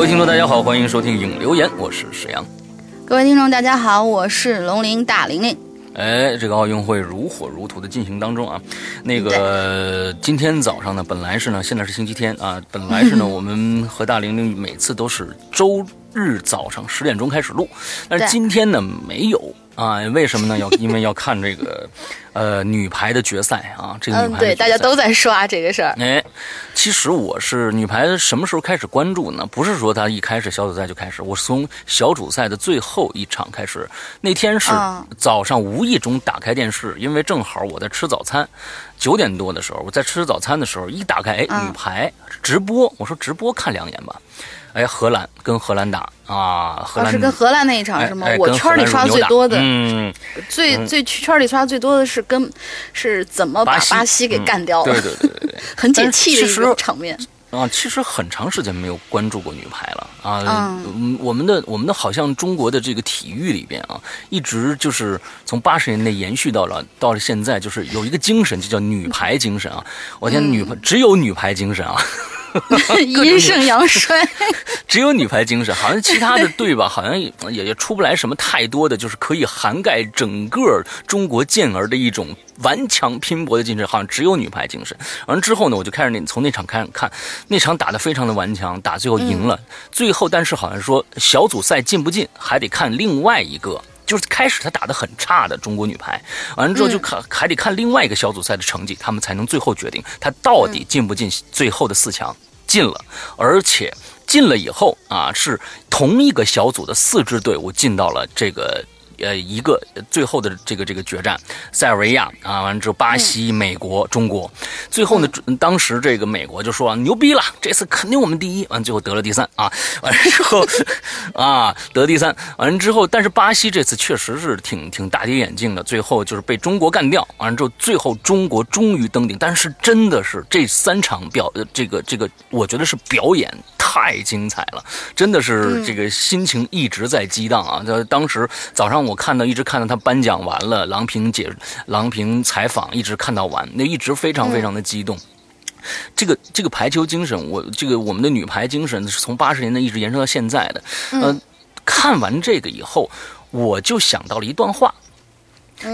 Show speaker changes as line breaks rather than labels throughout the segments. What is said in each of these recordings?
各位听众，大家好，欢迎收听影留言，我是沈阳。
各位听众，大家好，我是龙鳞大玲玲。
哎，这个奥运会如火如荼的进行当中啊，那个今天早上呢，本来是呢，现在是星期天啊，本来是呢，我们和大玲玲每次都是周日早上十点钟开始录，但是今天呢没有。啊，为什么呢？要 因为要看这个，呃，女排的决赛啊。这个女排
对，大家都在刷这个事儿。
哎，其实我是女排什么时候开始关注呢？不是说她一开始小组赛就开始，我是从小组赛的最后一场开始。那天是早上无意中打开电视，因为正好我在吃早餐，九点多的时候我在吃早餐的时候一打开，哎，女排直播，我说直播看两眼吧。哎，荷兰跟荷兰打啊，荷兰
是跟荷兰那一场是吗？我圈里刷最多的，嗯，最最圈里刷最多的是跟是怎么把巴西给干掉
了？对对对对对，
很解气的一个场面
啊！其实很长时间没有关注过女排了啊。嗯，我们的我们的好像中国的这个体育里边啊，一直就是从八十年代延续到了到了现在，就是有一个精神，就叫女排精神啊！我天，女排只有女排精神啊！
阴盛阳 衰，
只有女排精神，好像其他的队吧，好像也也出不来什么太多的，就是可以涵盖整个中国健儿的一种顽强拼搏的精神，好像只有女排精神。完了之后呢，我就开始那从那场开始看，那场打得非常的顽强，打最后赢了，最后但是好像说小组赛进不进还得看另外一个，就是开始他打得很差的中国女排，完了之后就看还得看另外一个小组赛的成绩，他们才能最后决定他到底进不进最后的四强。进了，而且进了以后啊，是同一个小组的四支队伍进到了这个。呃，一个最后的这个这个决战，塞尔维亚啊，完了之后巴西、美国、中国，最后呢，当时这个美国就说牛逼了，这次肯定我们第一，完最后得了第三啊，完了之后 啊得第三，完了之后，但是巴西这次确实是挺挺大跌眼镜的，最后就是被中国干掉，完了之后最后中国终于登顶，但是真的是这三场表这个这个，我觉得是表演太精彩了，真的是这个心情一直在激荡啊，在当时早上。我看到一直看到他颁奖完了，郎平解郎平采访，一直看到完，那一直非常非常的激动。这个这个排球精神，我这个我们的女排精神是从八十年代一直延伸到现在的。嗯，看完这个以后，我就想到了一段话。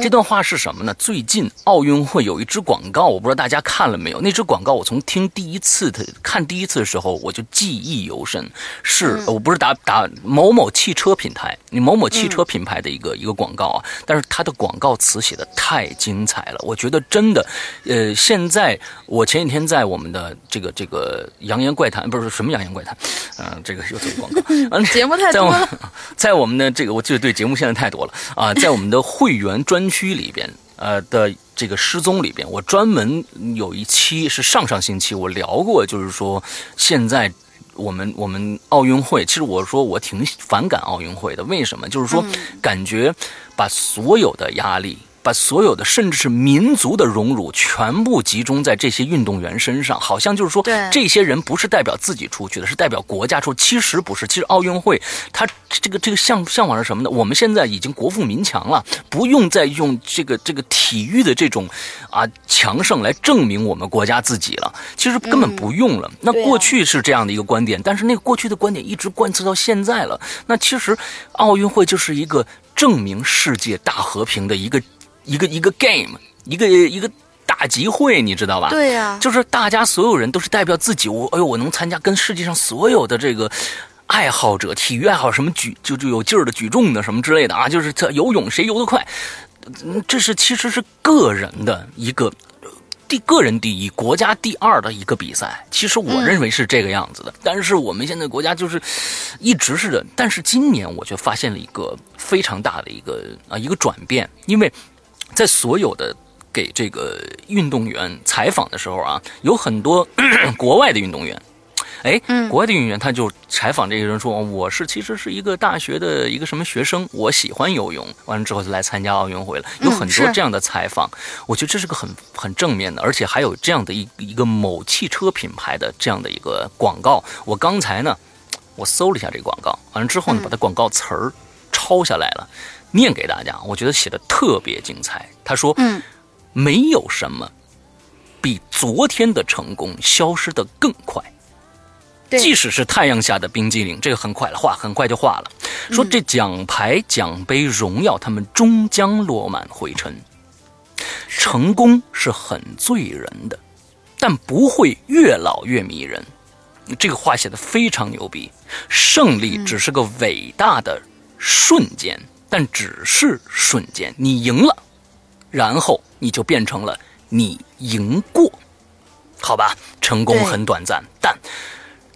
这段话是什么呢？最近奥运会有一支广告，我不知道大家看了没有。那支广告我从听第一次的看第一次的时候，我就记忆犹深。是我不是打打某某汽车品牌，你某某汽车品牌的一个一个广告啊。但是它的广告词写的太精彩了，我觉得真的。呃，现在我前几天在我们的这个这个《扬言怪谈》不是什么《扬言怪谈》，嗯，这个又做广告。
嗯 节目太多了，
在我们的这个，我就对节目现在太多了啊，在我们的会员专。专区里边，呃的这个失踪里边，我专门有一期是上上星期我聊过，就是说现在我们我们奥运会，其实我说我挺反感奥运会的，为什么？就是说感觉把所有的压力。把所有的，甚至是民族的荣辱，全部集中在这些运动员身上，好像就是说，这些人不是代表自己出去的，是代表国家出。其实不是，其实奥运会，它这个这个向向往是什么呢？我们现在已经国富民强了，不用再用这个这个体育的这种啊强盛来证明我们国家自己了。其实根本不用了。那过去是这样的一个观点，但是那个过去的观点一直贯彻到现在了。那其实奥运会就是一个证明世界大和平的一个。一个一个 game，一个一个大集会，你知道吧？
对呀，
就是大家所有人都是代表自己，我哎呦，我能参加跟世界上所有的这个爱好者、体育爱好什么举就就有劲儿的举重的什么之类的啊，就是这游泳谁游得快，这是其实是个人的一个第个人第一、国家第二的一个比赛。其实我认为是这个样子的，但是我们现在国家就是一直是的，但是今年我却发现了一个非常大的一个啊一个转变，因为。在所有的给这个运动员采访的时候啊，有很多 国外的运动员，哎，国外的运动员他就采访这个人说：“我是其实是一个大学的一个什么学生，我喜欢游泳，完了之后就来参加奥运会了。”有很多这样的采访，我觉得这是个很很正面的，而且还有这样的一一个某汽车品牌的这样的一个广告。我刚才呢，我搜了一下这个广告，完了之后呢，把它广告词儿抄下来了。念给大家，我觉得写的特别精彩。他说：“嗯，没有什么比昨天的成功消失的更快。即使是太阳下的冰激凌，这个很快了，化很快就化了。说这奖牌、奖杯、荣耀，他们终将落满灰尘。成功是很醉人的，但不会越老越迷人。这个话写的非常牛逼。胜利只是个伟大的瞬间，但只是瞬间。你赢了，然后你就变成了你赢过，好吧？成功很短暂，但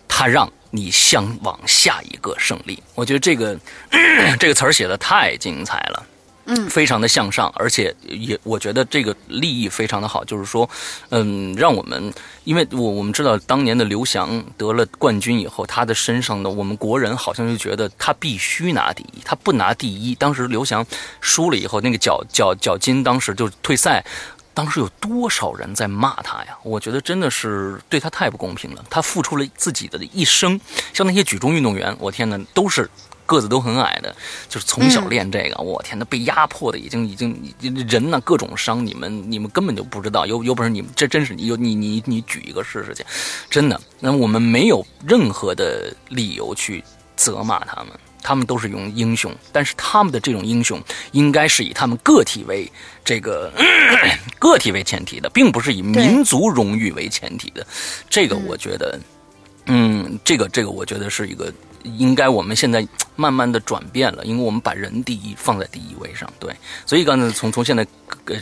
它让你向往下一个胜利。我觉得这个 这个词儿写的太精彩了。
嗯，
非常的向上，而且也我觉得这个利益非常的好，就是说，嗯，让我们，因为我我们知道当年的刘翔得了冠军以后，他的身上的我们国人好像就觉得他必须拿第一，他不拿第一，当时刘翔输了以后，那个脚脚脚筋当时就退赛，当时有多少人在骂他呀？我觉得真的是对他太不公平了，他付出了自己的一生，像那些举重运动员，我天哪，都是。个子都很矮的，就是从小练这个，我天呐，被压迫的已经已经人呢各种伤，你们你们根本就不知道，有有本事你们这真是你有你你你举一个试试去，真的，那我们没有任何的理由去责骂他们，他们都是用英雄，但是他们的这种英雄应该是以他们个体为这个 个体为前提的，并不是以民族荣誉为前提的，这个我觉得，嗯，这个这个我觉得是一个。应该我们现在慢慢的转变了，因为我们把人第一放在第一位上，对，所以刚才从从现在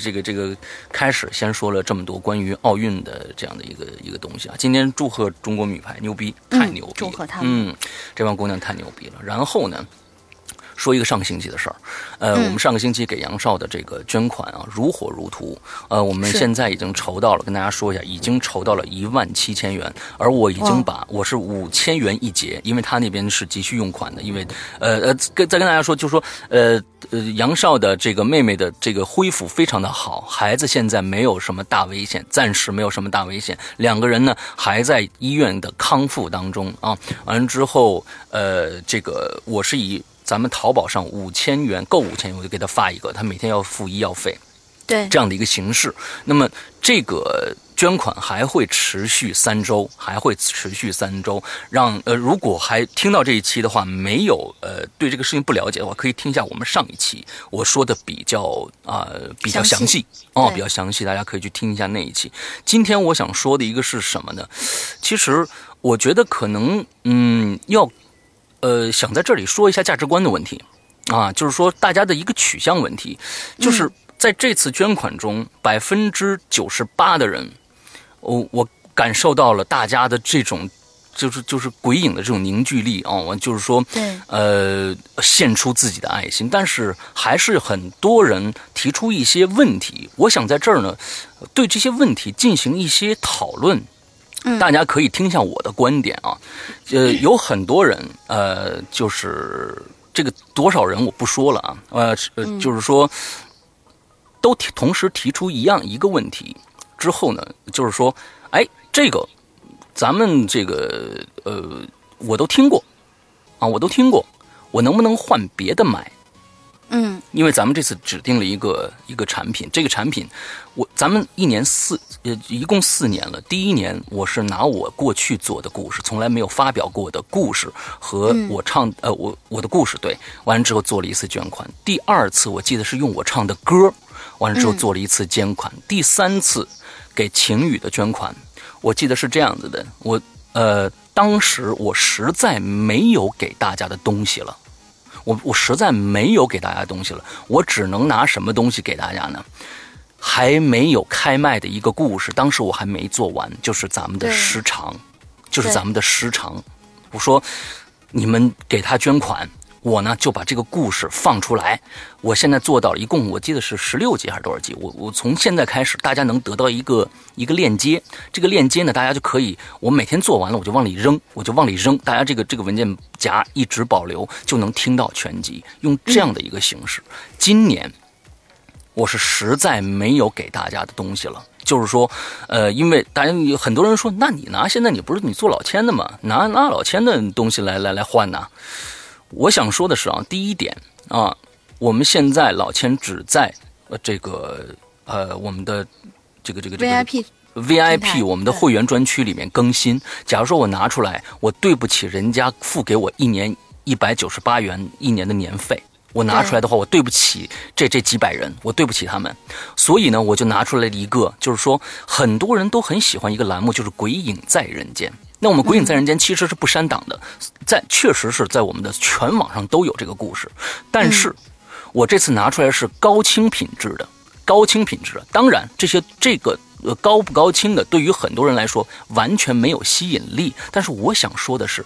这个这个开始，先说了这么多关于奥运的这样的一个一个东西啊。今天祝贺中国女排牛逼，太牛逼，
祝贺她们，
嗯，这帮姑娘太牛逼了。然后呢？说一个上个星期的事儿，呃，我们上个星期给杨少的这个捐款啊，如火如荼。呃，我们现在已经筹到了，跟大家说一下，已经筹到了一万七千元。而我已经把我是五千元一节，因为他那边是急需用款的。因为，呃呃，跟再跟大家说，就是说，呃呃，杨少的这个妹妹的这个恢复非常的好，孩子现在没有什么大危险，暂时没有什么大危险。两个人呢还在医院的康复当中啊。完了之后，呃，这个我是以。咱们淘宝上五千元够五千元，我就给他发一个，他每天要付医药费，
对
这样的一个形式。那么这个捐款还会持续三周，还会持续三周。让呃，如果还听到这一期的话，没有呃对这个事情不了解的话，可以听一下我们上一期我说的比较啊比较详细哦，比较详细，大家可以去听一下那一期。今天我想说的一个是什么呢？其实我觉得可能嗯要。呃，想在这里说一下价值观的问题，啊，就是说大家的一个取向问题，就是在这次捐款中，百分之九十八的人，我我感受到了大家的这种，就是就是鬼影的这种凝聚力啊，我就是说，
对，
呃，献出自己的爱心，但是还是很多人提出一些问题，我想在这儿呢，对这些问题进行一些讨论。大家可以听一下我的观点啊，呃，有很多人，呃，就是这个多少人我不说了啊，呃，就是说，都提同时提出一样一个问题之后呢，就是说，哎，这个咱们这个呃，我都听过啊，我都听过，我能不能换别的买？
嗯，
因为咱们这次指定了一个一个产品，这个产品，我咱们一年四呃一共四年了。第一年我是拿我过去做的故事，从来没有发表过的故事和我唱呃我我的故事对，完了之后做了一次捐款。第二次我记得是用我唱的歌，完了之后做了一次捐款。第三次给晴雨的捐款，我记得是这样子的，我呃当时我实在没有给大家的东西了。我我实在没有给大家东西了，我只能拿什么东西给大家呢？还没有开卖的一个故事，当时我还没做完，就是咱们的时长，就是咱们的时长。我说，你们给他捐款。我呢就把这个故事放出来，我现在做到了，一共我记得是十六集还是多少集？我我从现在开始，大家能得到一个一个链接，这个链接呢，大家就可以，我每天做完了我就往里扔，我就往里扔，大家这个这个文件夹一直保留，就能听到全集，用这样的一个形式。今年我是实在没有给大家的东西了，就是说，呃，因为大家有很多人说，那你拿现在你不是你做老千的吗？拿拿老千的东西来来来换呢？我想说的是啊，第一点啊，我们现在老千只在呃这个呃我们的这个这个这个
VIP
VIP 我们的会员专区里面更新。假如说我拿出来，我对不起人家付给我一年一百九十八元一年的年费，我拿出来的话，我对不起这这几百人，我对不起他们。所以呢，我就拿出来一个，就是说很多人都很喜欢一个栏目，就是《鬼影在人间》。那我们《鬼影在人间》其实是不删档的，在确实是在我们的全网上都有这个故事，但是我这次拿出来是高清品质的，高清品质的。当然，这些这个呃高不高清的，对于很多人来说完全没有吸引力。但是我想说的是，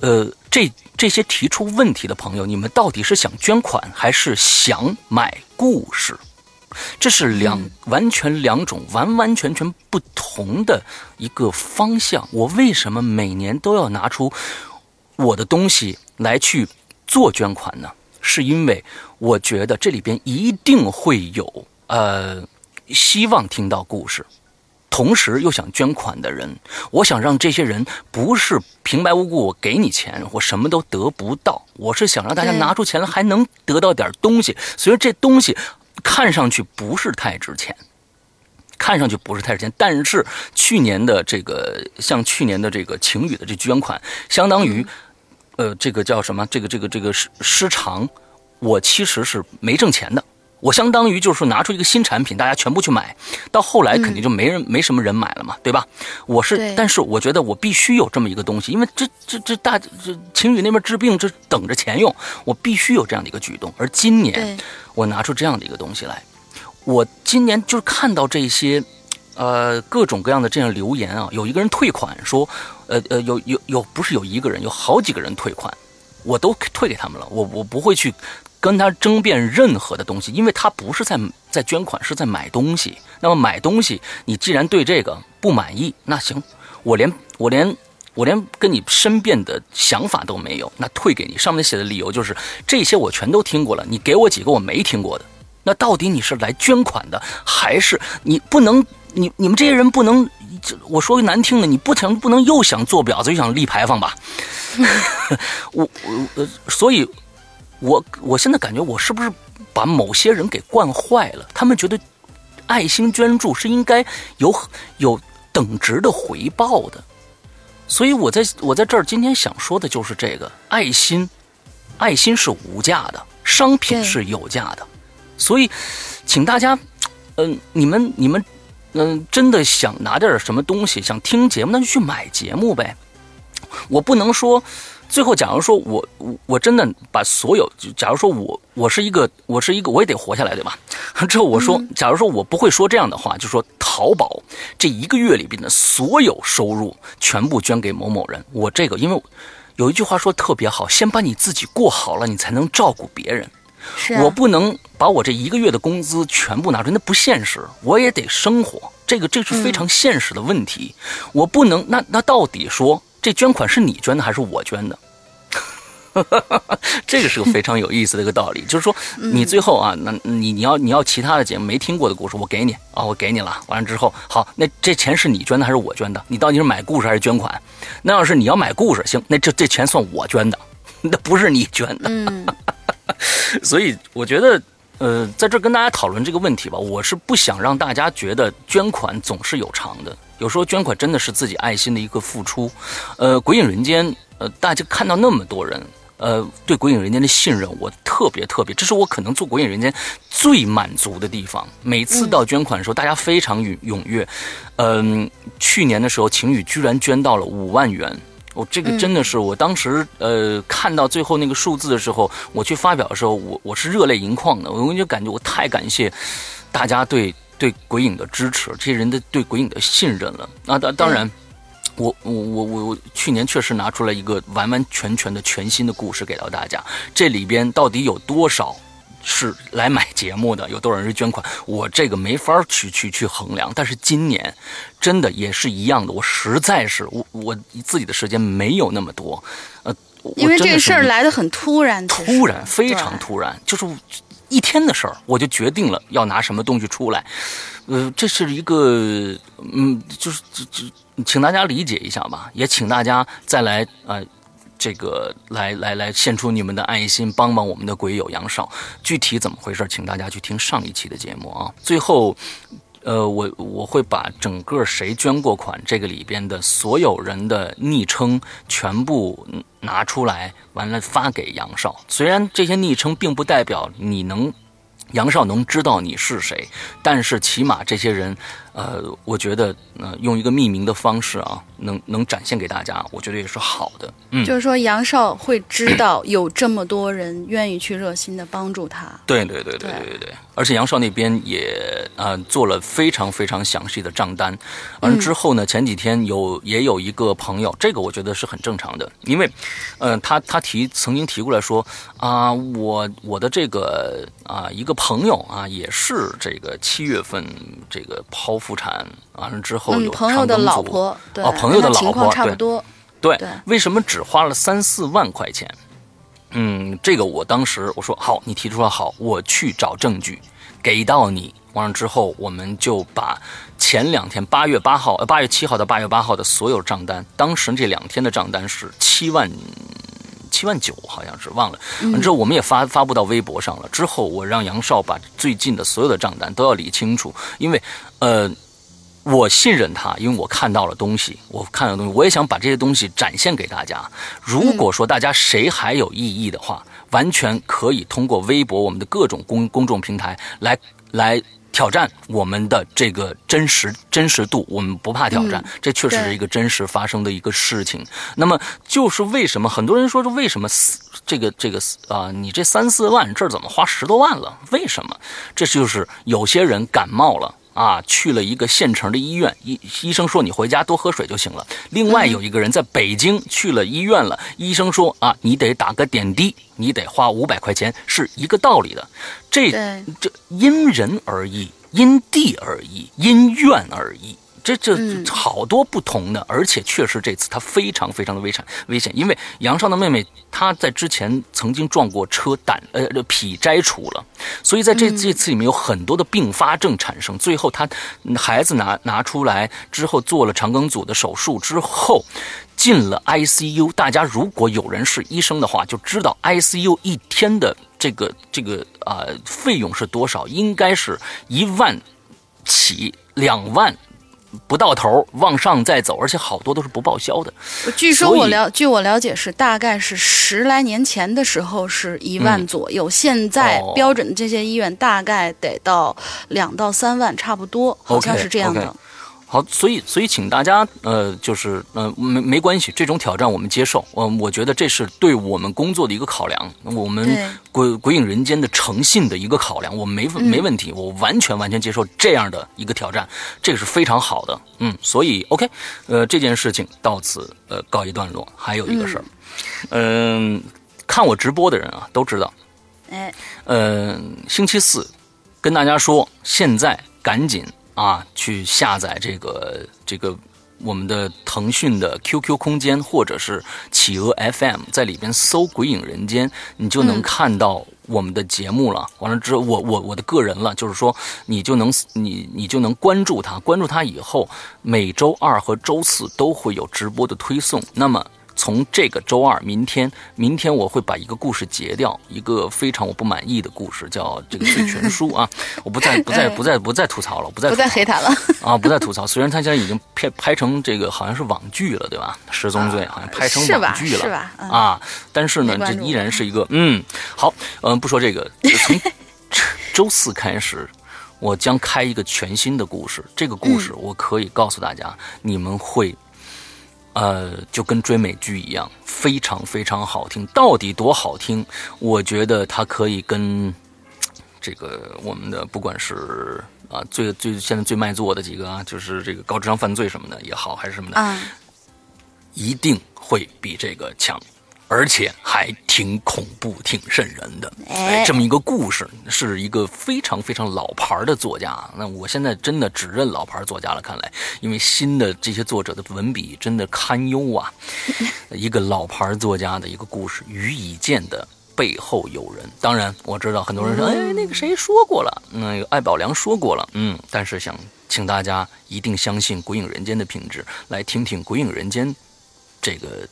呃，这这些提出问题的朋友，你们到底是想捐款还是想买故事？这是两完全两种完完全全不同的一个方向。我为什么每年都要拿出我的东西来去做捐款呢？是因为我觉得这里边一定会有呃希望听到故事，同时又想捐款的人。我想让这些人不是平白无故我给你钱，我什么都得不到。我是想让大家拿出钱来还能得到点东西。所以这东西。看上去不是太值钱，看上去不是太值钱，但是去年的这个，像去年的这个晴雨的这捐款，相当于，呃，这个叫什么？这个这个这个失失常，我其实是没挣钱的。我相当于就是说拿出一个新产品，大家全部去买，到后来肯定就没人没什么人买了嘛，对吧？我是，但是我觉得我必须有这么一个东西，因为这这这大这情侣那边治病，这等着钱用，我必须有这样的一个举动。而今年我拿出这样的一个东西来，我今年就是看到这些，呃，各种各样的这样留言啊，有一个人退款说，呃呃，有有有不是有一个人，有好几个人退款，我都退给他们了，我我不会去。跟他争辩任何的东西，因为他不是在在捐款，是在买东西。那么买东西，你既然对这个不满意，那行，我连我连我连跟你申辩的想法都没有，那退给你。上面写的理由就是这些我全都听过了，你给我几个我没听过的。那到底你是来捐款的，还是你不能？你你们这些人不能，我说句难听的，你不想不能又想做婊子又想立牌坊吧？我我，所以。我我现在感觉我是不是把某些人给惯坏了？他们觉得爱心捐助是应该有有等值的回报的，所以我在我在这儿今天想说的就是这个爱心，爱心是无价的，商品是有价的，所以请大家，嗯，你们你们嗯，真的想拿点什么东西，想听节目，那就去买节目呗，我不能说。最后，假如说我我我真的把所有，假如说我我是一个我是一个我也得活下来，对吧？之后我说，假如说我不会说这样的话，就说淘宝这一个月里边的所有收入全部捐给某某人。我这个，因为有一句话说特别好，先把你自己过好了，你才能照顾别人。
是，
我不能把我这一个月的工资全部拿出来，那不现实。我也得生活，这个这是非常现实的问题。我不能，那那到底说？这捐款是你捐的还是我捐的？这个是个非常有意思的一个道理，就是说，你最后啊，那你你要你要其他的节目没听过的故事，我给你啊，我给你了。完了之后，好，那这钱是你捐的还是我捐的？你到底是买故事还是捐款？那要是你要买故事，行，那这这钱算我捐的，那不是你捐的。所以我觉得。呃，在这跟大家讨论这个问题吧，我是不想让大家觉得捐款总是有偿的，有时候捐款真的是自己爱心的一个付出。呃，鬼影人间，呃，大家看到那么多人，呃，对鬼影人间的信任，我特别特别，这是我可能做鬼影人间最满足的地方。每次到捐款的时候，大家非常踊踊跃。嗯，去年的时候，晴雨居然捐到了五万元。我这个真的是，我当时呃看到最后那个数字的时候，我去发表的时候，我我是热泪盈眶的。我就感觉我太感谢大家对对鬼影的支持，这些人的对鬼影的信任了。那当当然，我我我我去年确实拿出来一个完完全全的全新的故事给到大家，这里边到底有多少？是来买节目的，有多少人是捐款？我这个没法去去去衡量。但是今年，真的也是一样的。我实在是我我自己的时间没有那么多，呃，
因为这个事儿来的很突然，
突然非常突然，就是一天的事儿，我就决定了要拿什么东西出来。呃，这是一个，嗯，就是就就，请大家理解一下吧，也请大家再来啊。这个来来来，献出你们的爱心，帮帮我们的鬼友杨少。具体怎么回事，请大家去听上一期的节目啊。最后，呃，我我会把整个谁捐过款这个里边的所有人的昵称全部拿出来，完了发给杨少。虽然这些昵称并不代表你能。杨少能知道你是谁，但是起码这些人，呃，我觉得，呃，用一个匿名的方式啊，能能展现给大家，我觉得也是好的。嗯，
就是说杨少会知道有这么多人愿意去热心的帮助他。
对对对对对对对。而且杨少那边也呃做了非常非常详细的账单，完了之后呢，前几天有也有一个朋友，这个我觉得是很正常的，因为，呃，他他提曾经提过来说啊，我我的这个啊一个朋友啊也是这个七月份这个剖腹产完了之后有
朋友的老婆
哦朋友的老婆
差不多
对为什么只花了三四万块钱？嗯，这个我当时我说好，你提出了好，我去找证据，给到你。完了之后，我们就把前两天八月八号、呃八月七号到八月八号的所有账单，当时这两天的账单是七万七万九，好像是忘了。完之后我们也发发布到微博上了。之后我让杨少把最近的所有的账单都要理清楚，因为呃。我信任他，因为我看到了东西，我看到东西，我也想把这些东西展现给大家。如果说大家谁还有异议的话，完全可以通过微博、我们的各种公公众平台来来挑战我们的这个真实真实度。我们不怕挑战，这确实是一个真实发生的一个事情。那么，就是为什么很多人说是为什么这个这个啊，你这三四万这儿怎么花十多万了？为什么？这就是有些人感冒了。啊，去了一个县城的医院，医医生说你回家多喝水就行了。另外有一个人在北京去了医院了，医生说啊，你得打个点滴，你得花五百块钱，是一个道理的。这这因人而异，因地而异，因院而异。这这好多不同的，而且确实这次他非常非常的危险危险，因为杨少的妹妹她在之前曾经撞过车，胆呃脾摘除了，所以在这这次里面有很多的并发症产生。最后他孩子拿拿出来之后做了肠梗阻的手术之后，进了 ICU。大家如果有人是医生的话，就知道 ICU 一天的这个这个啊费用是多少，应该是一万起两万。不到头，往上再走，而且好多都是不报销的。
据说我了，据我了解是大概是十来年前的时候是一万左右，现在标准的这些医院大概得到两到三万，差不多，好像是这样的。
好，所以所以请大家，呃，就是呃，没没关系，这种挑战我们接受。嗯，我觉得这是对我们工作的一个考量，我们鬼鬼影人间的诚信的一个考量，我没没问题，我完全完全接受这样的一个挑战，这个是非常好的。嗯，所以 OK，呃，这件事情到此呃告一段落。还有一个事儿，嗯，看我直播的人啊都知道，
哎，
嗯，星期四跟大家说，现在赶紧。啊，去下载这个这个我们的腾讯的 QQ 空间，或者是企鹅 FM，在里边搜《鬼影人间》，你就能看到我们的节目了。完了之后，我我我的个人了，就是说你就能你你就能关注他，关注他以后，每周二和周四都会有直播的推送。那么。从这个周二，明天，明天我会把一个故事截掉，一个非常我不满意的故事，叫这个《醉拳书》啊，我不再不再不再不再吐槽了，不再
不再黑他了
啊，不再吐槽。虽然他现在已经拍拍成这个好像是网剧了，对吧？十宗罪好像拍成网剧了，
是吧？
啊，但是呢，这依然是一个嗯，好，嗯，不说这个，从 周四开始，我将开一个全新的故事，这个故事我可以告诉大家，你们会。呃，就跟追美剧一样，非常非常好听。到底多好听？我觉得它可以跟这个我们的不管是啊最最现在最卖座的几个啊，就是这个高智商犯罪什么的也好，还是什么的，一定会比这个强。而且还挺恐怖、挺瘆人的，哎，这么一个故事，是一个非常非常老牌的作家。那我现在真的只认老牌作家了，看来，因为新的这些作者的文笔真的堪忧啊。一个老牌作家的一个故事，《于以见的背后有人》。当然，我知道很多人说，哎，那个谁说过了？那个艾宝良说过了，嗯。但是想请大家一定相信《鬼影人间》的品质，来听听《鬼影人间》这个。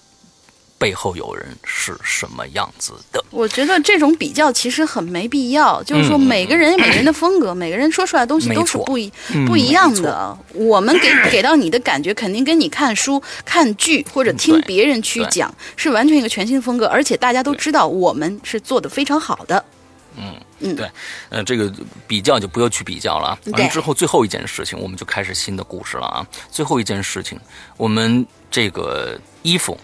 背后有人是什么样子的。
我觉得这种比较其实很没必要，就是说每个人有每个人的风格，每个人说出来的东西都是不一不一样的。我们给 给到你的感觉，肯定跟你看书、看剧或者听别人去讲是完全一个全新的风格，而且大家都知道我们是做的非常好的。
嗯嗯，对，呃，这个比较就不要去比较了啊。完了之后，最后一件事情，我们就开始新的故事了啊！最后一件事情，我们这个衣服，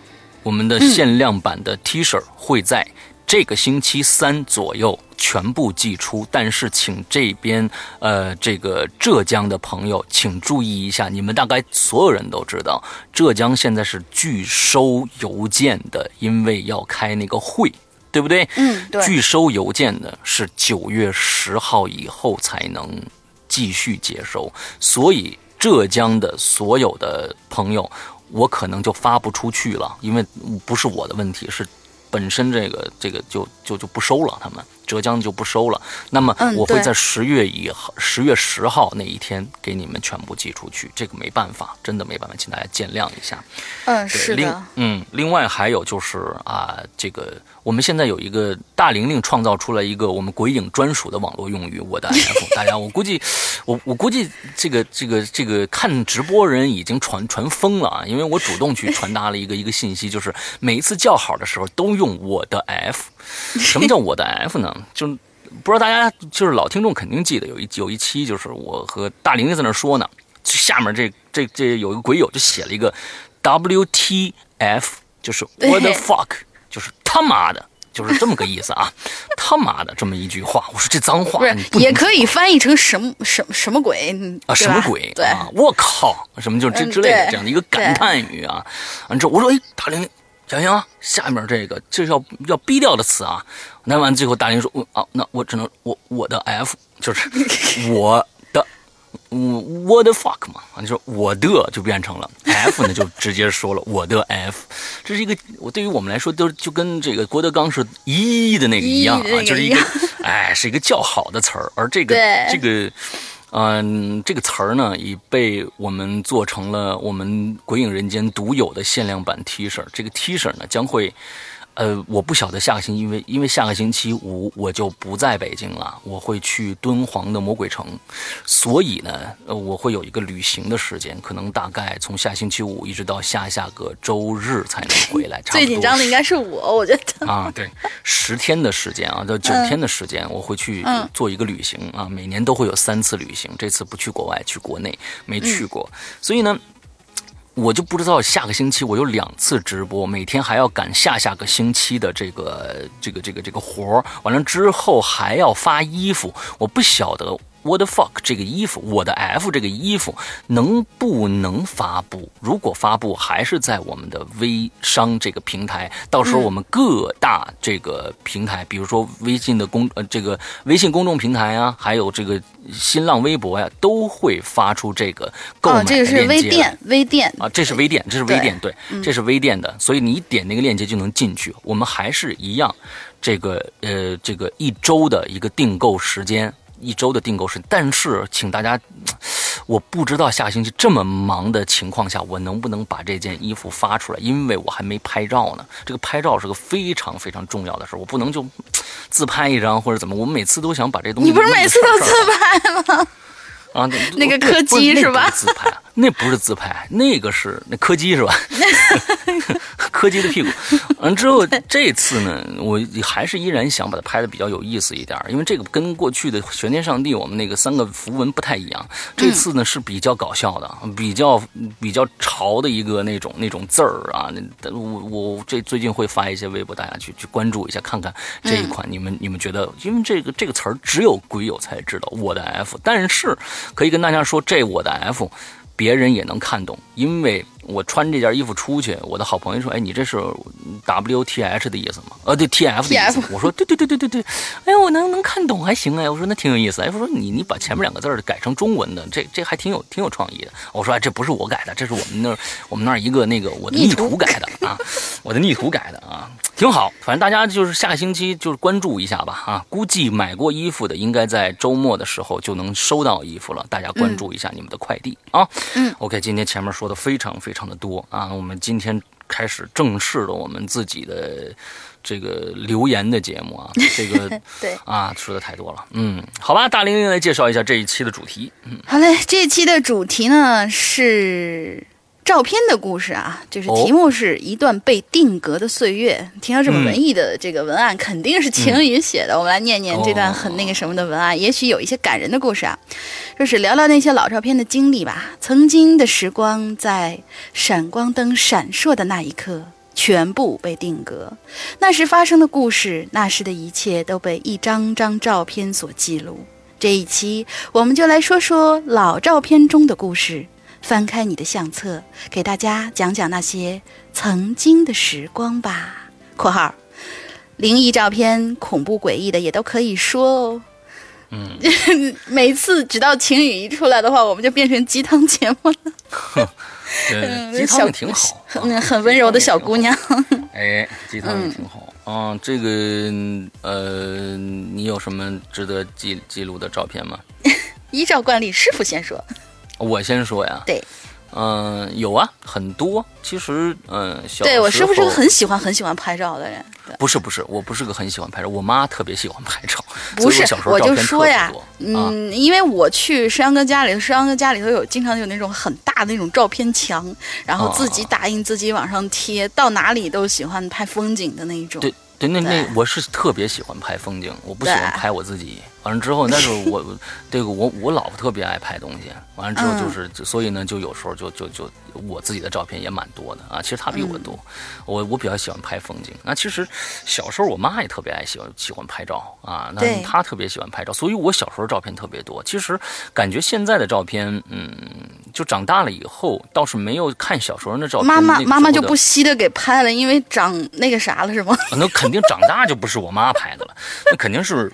我们的限量版的 T 恤会在这个星期三左右全部寄出。但是，请这边呃，这个浙江的朋友，请注意一下，你们大概所有人都知道，浙江现在是拒收邮件的，因为要开那个会。对不对？
嗯，对。
拒收邮件的是九月十号以后才能继续接收，所以浙江的所有的朋友，我可能就发不出去了，因为不是我的问题，是本身这个这个就就就不收了，他们。浙江就不收了，那么我会在十月一号、十月十号那一天给你们全部寄出去。这个没办法，真的没办法，请大家见谅一下。
嗯，是
的。嗯，另外还有就是啊，这个我们现在有一个大玲玲创造出来一个我们鬼影专属的网络用语，我的 F，大家我估计，我我估计这个这个这个看直播人已经传传疯了啊，因为我主动去传达了一个一个信息，就是每一次叫好的时候都用我的 F。什么叫我的 F 呢？就是不知道大家就是老听众肯定记得有一有一期就是我和大玲玲在那说呢，下面这这这有一个鬼友就写了一个 WTF，就是 What the fuck，就是他妈的，就是这么个意思啊，他妈的这么一句话。我说这脏话
也可以翻译成什么什么什么鬼
啊？什么鬼？对啊，我靠，什么就这之类的这样的一个感叹语啊。完之后我说哎，大玲玲。行行，下面这个这是要要逼掉的词啊。那完最后大林说：“我啊，那我只能我我的 F 就是我的，我我的 fuck 嘛。你说我的就变成了 F 呢，就直接说了我的 F。这是一个我对于我们来说都就跟这个郭德纲是一的那个一样啊，就是一个哎是一个较好的词儿，而这个这个。嗯，这个词儿呢，已被我们做成了我们《鬼影人间》独有的限量版 T 恤。这个 T 恤呢，将会。呃，我不晓得下个星期，因为因为下个星期五我就不在北京了，我会去敦煌的魔鬼城，所以呢，呃，我会有一个旅行的时间，可能大概从下星期五一直到下下个周日才能回来。
最紧张的应该是我，我觉得
啊，对，十天的时间啊，到九天的时间，我会去做一个旅行啊，每年都会有三次旅行，这次不去国外，去国内没去过，所以呢。我就不知道下个星期我有两次直播，每天还要赶下下个星期的这个这个这个这个活儿，完了之后还要发衣服，我不晓得。What the fuck？这个衣服，我的 F 这个衣服能不能发布？如果发布，还是在我们的微商这个平台。到时候我们各大这个平台，比如说微信的公呃这个微信公众平台啊，还有这个新浪微博呀，都会发出这个购买链接。
这个是微店，微店
啊，这是微店，这是微店，对，这是微店的。所以你点那个链接就能进去。我们还是一样，这个呃这个一周的一个订购时间。一周的订购是，但是请大家，我不知道下星期这么忙的情况下，我能不能把这件衣服发出来？因为我还没拍照呢。这个拍照是个非常非常重要的事我不能就自拍一张或者怎么。我们每次都想把这东西。
你不是每次都自拍吗？
啊，
那个柯基是吧？
自拍，那不是自拍，那个是那柯基是吧？柯基的屁股。完之后，这次呢，我还是依然想把它拍的比较有意思一点，因为这个跟过去的玄天上帝我们那个三个符文不太一样。这次呢是比较搞笑的，比较比较潮的一个那种那种字儿啊。我我这最近会发一些微博，大家去去关注一下，看看这一款。你们你们觉得，因为这个这个词儿只有鬼友才知道，我的 F，但是。可以跟大家说，这我的 F，别人也能看懂，因为。我穿这件衣服出去，我的好朋友说：“哎，你这是 W T H 的意思吗？”呃，对，T F 的意思。我说：“对对对对对对。”哎，我能能看懂还行哎。我说：“那挺有意思。”哎，我说：“你你把前面两个字改成中文的，这这还挺有挺有创意的。”我说：“哎，这不是我改的，这是我们那儿我们那儿一个那个我的逆图改的啊，我的逆图改的啊，挺好。反正大家就是下星期就是关注一下吧啊。估计买过衣服的应该在周末的时候就能收到衣服了，大家关注一下你们的快递啊。
嗯。
OK，今天前面说的非常非常。非常的多啊！我们今天开始正式的我们自己的这个留言的节目啊，这个
对
啊说的太多了，嗯，好吧，大玲玲来介绍一下这一期的主题，嗯，
好嘞，这一期的主题呢是。照片的故事啊，就是题目是一段被定格的岁月。听到这么文艺的这个文案，肯定是晴雨写的。我们来念念这段很那个什么的文案，也许有一些感人的故事啊。就是聊聊那些老照片的经历吧。曾经的时光，在闪光灯闪烁的那一刻，全部被定格。那时发生的故事，那时的一切，都被一张张照片所记录。这一期，我们就来说说老照片中的故事。翻开你的相册，给大家讲讲那些曾经的时光吧。（括号）灵异照片、恐怖诡异的也都可以说哦。
嗯，
每次只到晴雨一出来的话，我们就变成鸡汤节目了。
嗯，鸡汤也挺好，
很很温柔的小姑娘。
哎，鸡汤也挺好。嗯，这个呃，你有什么值得记记录的照片吗？
依照惯例，师傅先说。
我先说呀，
对，
嗯，有啊，很多。其实，嗯，小
对我是不是个很喜欢很喜欢拍照的人？
不是不是，我不是个很喜欢拍照。我妈特别喜欢拍照，
不是，我就说呀，
嗯，
因为我去石阳哥家里，石阳哥家里头有经常有那种很大的那种照片墙，然后自己打印自己往上贴，到哪里都喜欢拍风景的那一种。
对对，那那我是特别喜欢拍风景，我不喜欢拍我自己。完了之后，那时候我这个我我老婆特别爱拍东西。完了之后就是，所以呢，就有时候就就就我自己的照片也蛮多的啊。其实她比我多，我我比较喜欢拍风景。那其实小时候我妈也特别爱喜欢喜欢拍照啊，那她特别喜欢拍照，所以我小时候照片特别多。其实感觉现在的照片，嗯，就长大了以后倒是没有看小时候的照片。
妈妈妈妈就不惜的给拍了，因为长那个啥了是吗？
那肯定长大就不是我妈拍的了，那肯定是。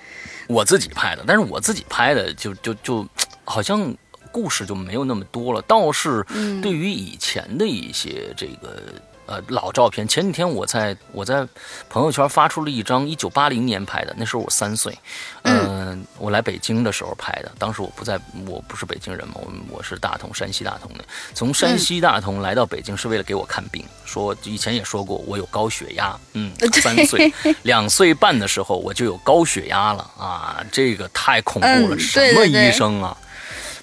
我自己拍的，但是我自己拍的就就就好像故事就没有那么多了。倒是对于以前的一些这个。呃，老照片。前几天我在我在朋友圈发出了一张一九八零年拍的，那时候我三岁。嗯，我来北京的时候拍的。当时我不在，我不是北京人嘛，我我是大同，山西大同的。从山西大同来到北京是为了给我看病，说以前也说过我有高血压。嗯，三岁两岁半的时候我就有高血压了啊，这个太恐怖了，什么医生啊？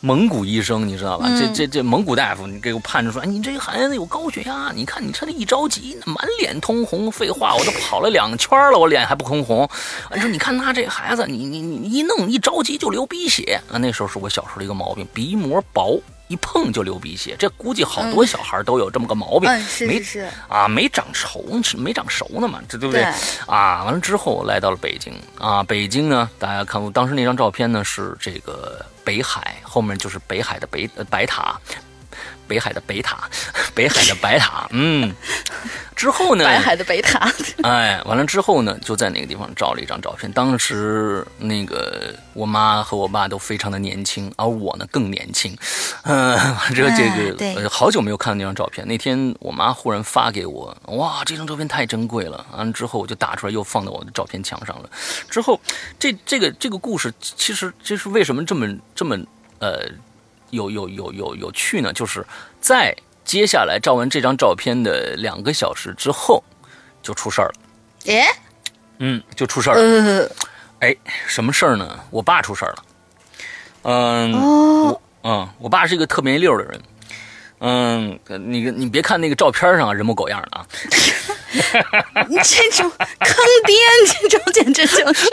蒙古医生，你知道吧？这这这蒙古大夫，你给我判断说，你这孩子有高血压。你看你这一着急，满脸通红。废话，我都跑了两圈了，我脸还不通红。你说，你看他这孩子，你你你一弄一着急就流鼻血啊！那时候是我小时候的一个毛病，鼻膜薄。一碰就流鼻血，这估计好多小孩都有这么个毛病，没啊，没长熟，没长熟呢嘛，这对不对？啊，完了之后来到了北京啊，北京呢，大家看我当时那张照片呢，是这个北海，后面就是北海的北白塔。北海的北塔，北海的白塔，嗯，之后呢？
北海的北塔，
哎，完了之后呢，就在那个地方照了一张照片。当时那个我妈和我爸都非常的年轻，而我呢更年轻。嗯，这这个好久没有看到那张照片。那天我妈忽然发给我，哇，这张照片太珍贵了。完了之后我就打出来，又放到我的照片墙上了。之后这这个这个故事，其实这是为什么这么这么呃。有有有有有趣呢，就是在接下来照完这张照片的两个小时之后，就出事儿了。
耶，
嗯，就出事儿了。哎，什么事儿呢？我爸出事儿了。嗯，我嗯，我爸是一个特别溜的人。嗯，你你别看那个照片上人模狗样的啊。
你 这种坑爹，这种简直就是。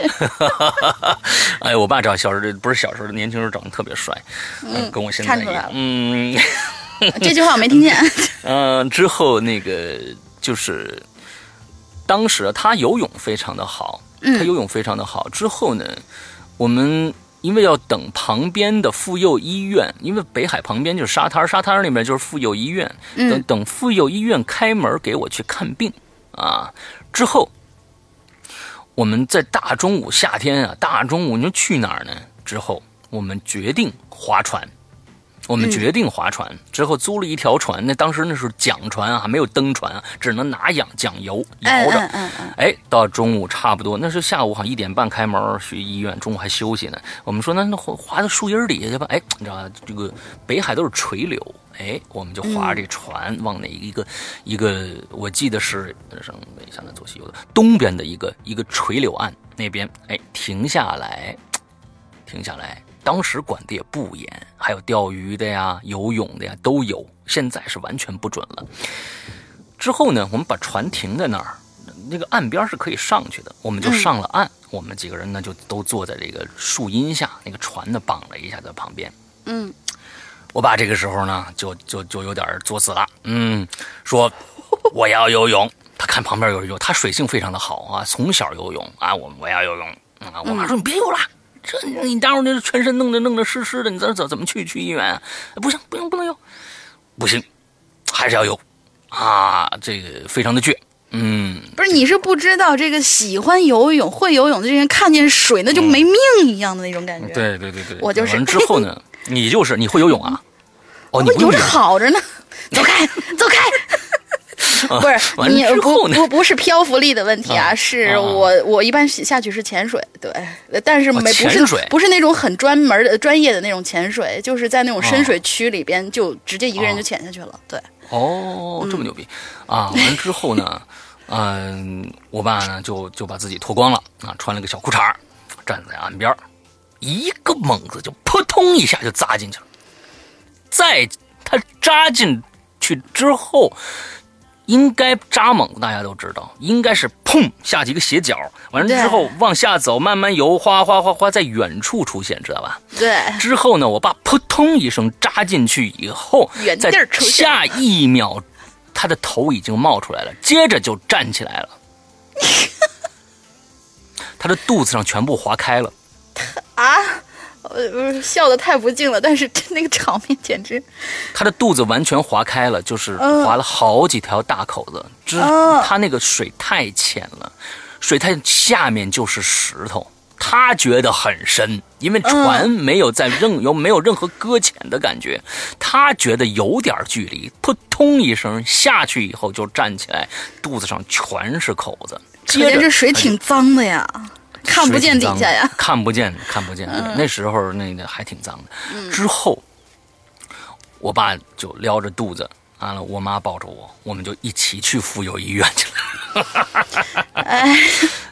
哎，我爸长小时候不是小时候，年轻时候长得特别帅，嗯，跟我现在一样。嗯，
这句话我没听见。
嗯，之后那个就是当时他游泳非常的好，他游泳非常的好。之后呢，我们因为要等旁边的妇幼医院，因为北海旁边就是沙滩，沙滩那边就是妇幼医院，等等妇幼医院开门给我去看病。啊！之后，我们在大中午，夏天啊，大中午你说去哪儿呢？之后，我们决定划船。我们决定划船之后租了一条船，那当时那是桨船啊，没有登船啊，只能拿桨桨游摇着。哎，到中午差不多，那是下午好像一点半开门去医院，中午还休息呢。我们说那那划划到树荫底下去吧。哎，你知道吧？这个北海都是垂柳，哎，我们就划着这船往那一个、一个，我记得是省北向南左西右的东边的一个一个垂柳岸那边，哎，停下来，停下来。当时管的也不严，还有钓鱼的呀、游泳的呀都有。现在是完全不准了。之后呢，我们把船停在那儿，那个岸边是可以上去的，我们就上了岸。我们几个人呢就都坐在这个树荫下，那个船呢绑了一下在旁边。
嗯，
我爸这个时候呢就就就有点作死了，嗯，说我要游泳。他看旁边有人游，他水性非常的好啊，从小游泳啊，我我要游泳啊。我妈说你别游了。这你待会儿那全身弄得弄得湿湿的，你怎怎怎么去去医院啊？不行，不行，不能游，不行，还是要游啊！这个非常的倔，嗯，
不是，你是不知道这个喜欢游泳、会游泳的这人看见水那就没命一样的那种感觉。
对对对对，
我就是。
完之后呢，你就是你会游泳啊？哦，你
游着好着呢，走开，走开。不是你不不不是漂浮力的问题啊，是我我一般下去是潜水，对，但是没不是不是那种很专门的专业的那种潜水，就是在那种深水区里边就直接一个人就潜下去了，对。
哦，这么牛逼啊！完之后呢，嗯，我爸呢就就把自己脱光了啊，穿了个小裤衩，站在岸边，一个猛子就扑通一下就扎进去了，在他扎进去之后。应该扎猛子，大家都知道，应该是砰下几个斜角，完了之后往下走，慢慢游，哗哗哗哗，在远处出现，知道吧？
对。
之后呢，我爸扑通一声扎进去以后，在下一秒，他的头已经冒出来了，接着就站起来了，他的肚子上全部划开了。
啊！呃，笑的太不敬了，但是那个场面简直
他的肚子完全划开了，就是划了好几条大口子。之他那个水太浅了，水太下面就是石头，他觉得很深，因为船没有在任有没有任何搁浅的感觉，他觉得有点距离，扑通一声下去以后就站起来，肚子上全是口子。可见
这水挺脏的呀。看不见底下呀，
看不见，看不见。那时候那个还挺脏的。之后，我爸就撩着肚子，完了，我妈抱着我，我们就一起去妇幼医院去了。
哎，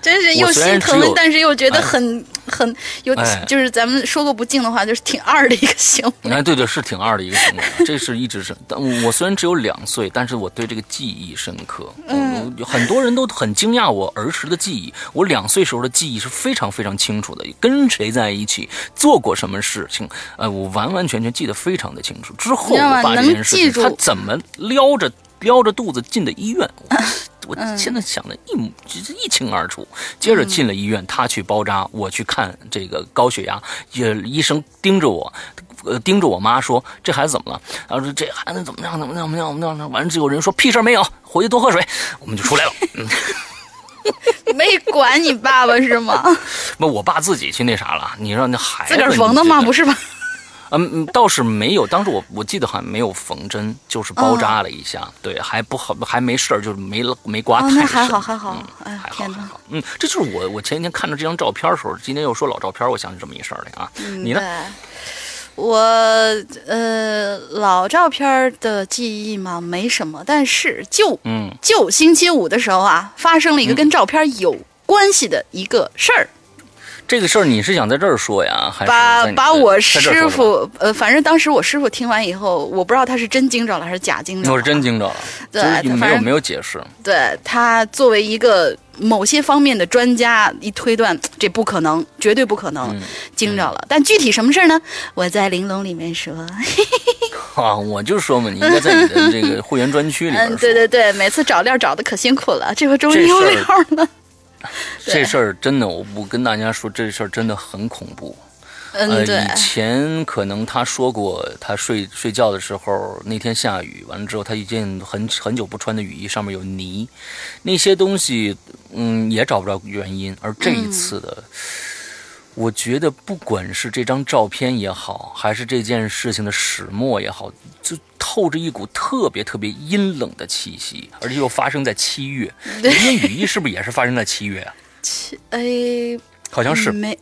真是又心疼，但是又觉得很很有，就是咱们说个不敬的话，就是挺二的一个行为。
哎，对对，是挺二的一个行为。这是一直是，但我虽然只有两岁，但是我对这个记忆深刻。嗯，很多人都很惊讶我儿时的记忆。我两岁时候的记忆是非常非常清楚的，跟谁在一起，做过什么事情，呃，我完完全全记得非常的清楚。之后我把这件事情，他怎么撩着撩着肚子进的医院。我现在想的一就是一清二楚。接着进了医院，他去包扎，我去看这个高血压。也医生盯着我，呃，盯着我妈说：“这孩子怎么了？”然后说：“这孩子怎么样？怎么样？怎么样？怎么样？”完了，就有人说：“屁事没有，回去多喝水。”我们就出来了。
没管你爸爸是吗？
不，我爸自己去那啥了。你让那孩子
自个儿缝的吗？不是吧？
嗯，倒是没有。当时我我记得好像没有缝针，就是包扎了一下。对，还不好，还没事儿，就是没没刮太深。
那还好，还好。哎，
天哪！嗯，这就是我我前几天看到这张照片的时候，今天又说老照片，我想起这么一事儿来啊。你呢？
我呃，老照片的记忆嘛，没什么。但是就嗯，就星期五的时候啊，发生了一个跟照片有关系的一个事儿。
这个事儿你是想在这儿说呀，还是
把把我师傅呃，反正当时我师傅听完以后，我不知道他是真惊着了还是假惊着了。
我是真惊着了，
对，
没有没有解释。
对他作为一个某些方面的专家，一推断这不可能，绝对不可能惊着了。但具体什么事儿呢？我在玲珑里面说。
啊，我就说嘛，你应该在你的这个会员专区里边。嗯，
对对对，每次找料找的可辛苦了，这回终于有料了。
这事儿真的，我不跟大家说，这事儿真的很恐怖。
呃，
以前可能他说过，他睡睡觉的时候那天下雨，完了之后他一件很很久不穿的雨衣上面有泥，那些东西，嗯，也找不着原因。而这一次的，我觉得不管是这张照片也好，还是这件事情的始末也好，就透着一股特别特别阴冷的气息，而且又发生在七月。
对
林雨衣是不是也是发生在七月啊？
七哎，
好像是。
没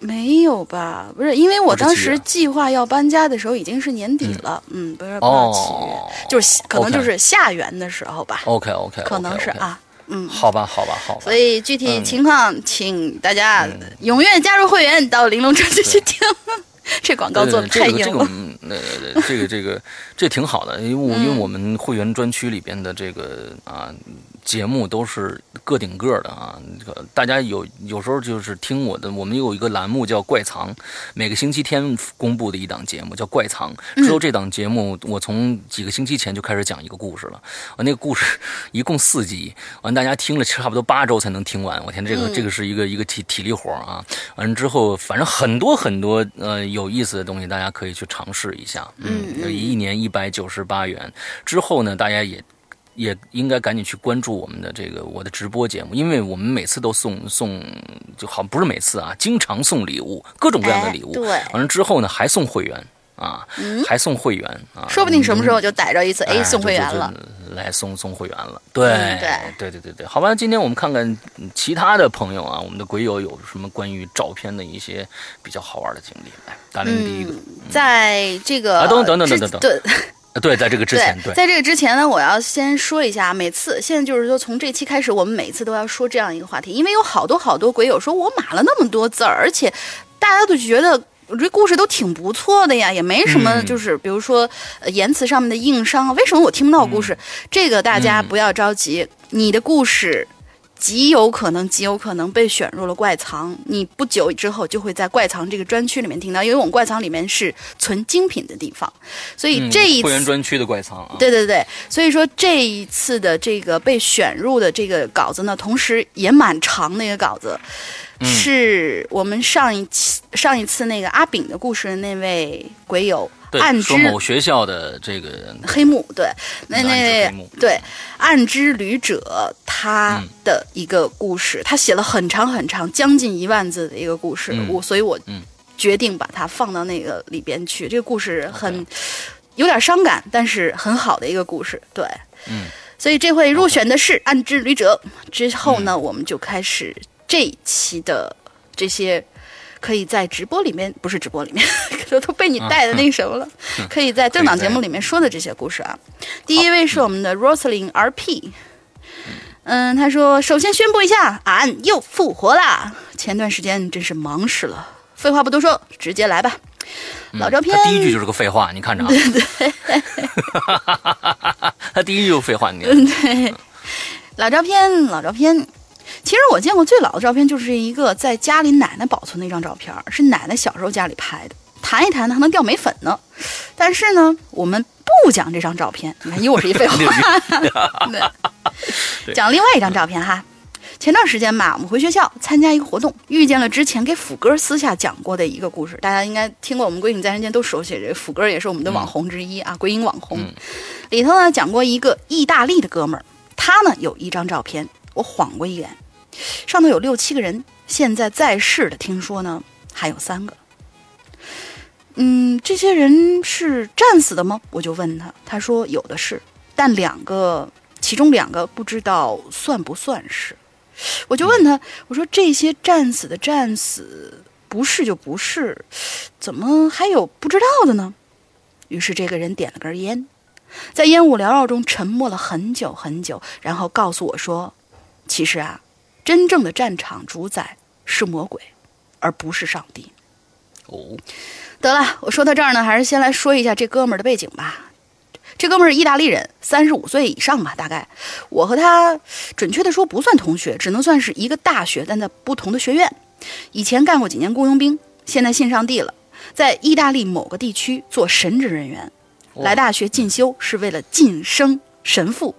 没有吧？不是，因为我当时计划要搬家的时候已经是年底了。嗯，不是不是七月，
哦，
就是可能就是下元的时候吧
，OK OK，
可能是。啊。嗯，
好吧，好吧，好吧。
所以具体
嗯
情况，请大家
嗯
踊跃加入会员，到玲珑专区去听。这广告做的太
对对对这个这个
硬了。
嗯呃这个这个这挺好的，因为我因为我们会员专区里边的这个啊节目都是个顶个的啊，这个大家有有时候就是听我的，我们有一个栏目叫怪藏，每个星期天公布的一档节目叫怪藏。之后这档节目我从几个星期前就开始讲一个故事了，啊那个故事一共四集，完大家听了差不多八周才能听完，我天，这个
嗯
这个是一个一个体体力活啊。完了之后，反正很多很多呃有意思的东西，大家可以去尝试一下。
嗯嗯
一年一百九十八元之后呢，大家也。也应该赶紧去关注我们的这个我的直播节目，因为我们每次都送送，就好不是每次啊，经常送礼物，各种各样的礼物。
哎对
完了之后呢，还送会员啊，
嗯
还送会员啊，
说不定什么时候就逮着一次，
哎
哎，送会员了。，
来送送会员了。对、
嗯对
对对对对，好吧，今天我们看看嗯其他的朋友啊，我们的鬼友有什么关于照片的一些比较好玩的经历。来，大林第一个，
嗯，在这个
啊等等等等
之
等等
对
在这个之前，对，
在这个之前呢，我要先说一下，每次现在就是说从这期开始，我们每次都要说这样一个话题，因为有好多好多鬼友说我码了那么多字儿，而且大家都觉得。我这故事都挺不错的呀，也没什么，
嗯
就是比如说、呃言辞上面的硬伤啊。为什么我听不到故事？这个大家
嗯
不要着急，你的故事极有可能、极有可能被选入了怪藏。你不久之后就会在怪藏这个专区里面听到，因为我们怪藏里面是存精品的地方，所以
嗯
这一次、
会员专区的怪藏啊，
对对对，所以说这一次的这个被选入的这个稿子呢，同时也蛮长的一个稿子，
嗯。
是我们上一期上一次那个阿炳的故事的那位鬼友
对，
暗之
说某学校的这个，
黑幕，对，那那对暗之旅者他
嗯
的一个故事，他写了很长很长，将近一万字的一个故事，
嗯
我所以我
嗯
决定把它放到那个里边去。这个故事很有点伤感，但是很好的一个故事，对。
嗯，
所以这回入选的是《暗之旅者》。之后
嗯
呢，我们就开始这一期的这些可以在直播里面，不是直播里面，都 都被你带的那什么了，可以在正档节目里面说的这些故事啊。第一位是我们的 Roslyn RP。嗯，他说：“首先宣布一下，俺又复活啦！前段时间真是忙死了。废话不多说，直接来吧。老照片
他第一句就是个废话，你看着啊。对对 他第一句就废话，你看。
对，老照片，老照片。其实我见过最老的照片，就是一个在家里奶奶保存的一张照片，是奶奶小时候家里拍的。弹一弹呢，还能掉眉粉呢。但是呢，我们不讲这张照片。你看，又是一废话。对，讲另外一张照片哈。前段时间吧，我们回学校参加一个活动，遇见了之前给斧哥私下讲过的一个故事。大家应该听过我们《鬼影在人间》，都熟悉。这斧哥也是我们的网红之一啊，鬼影网红。
嗯
里头呢讲过一个意大利的哥们儿，他呢有一张照片，我晃过一眼，上头有六七个人，现在在世的听说呢还有三个。嗯，这些人是战死的吗？我就问他，他说有的是，但两个，其中两个不知道算不算是。我就问他，我说这些战死的战死，不是就不是，怎么还有不知道的呢？于是这个人点了根烟，在烟雾缭绕中沉默了很久很久，然后告诉我说：“其实啊，真正的战场主宰是魔鬼，而不是上帝。”
哦，
得了，我说到这儿呢，还是先来说一下这哥们儿的背景吧。这哥们儿是意大利人，三十五岁以上吧，大概。我和他准确的说不算同学，只能算是一个大学，但在不同的学院。以前干过几年雇佣兵，现在信上帝了，在意大利某个地区做神职人员。来大学进修是为了晋升神父。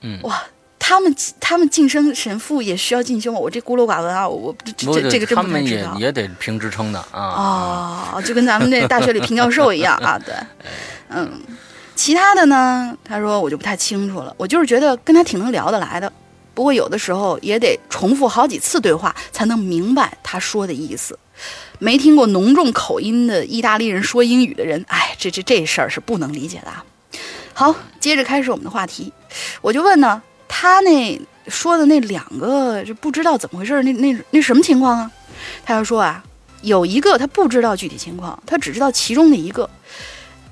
嗯
哇，他们他们晋升神父也需要进修吗？我这孤陋寡闻啊，我我这这这个真
他们也
不太知道。
也得评职称的啊。
哦，就跟咱们那大学里评教授一样啊，对，嗯，其他的呢，他说我就不太清楚了，我就是觉得跟他挺能聊得来的，不过有的时候也得重复好几次对话才能明白他说的意思。没听过浓重口音的意大利人说英语的人，哎，这这这事儿是不能理解的啊。好，接着开始我们的话题，我就问呢，他那说的那两个就不知道怎么回事，那那那什么情况啊？他就说啊，有一个他不知道具体情况，他只知道其中的一个。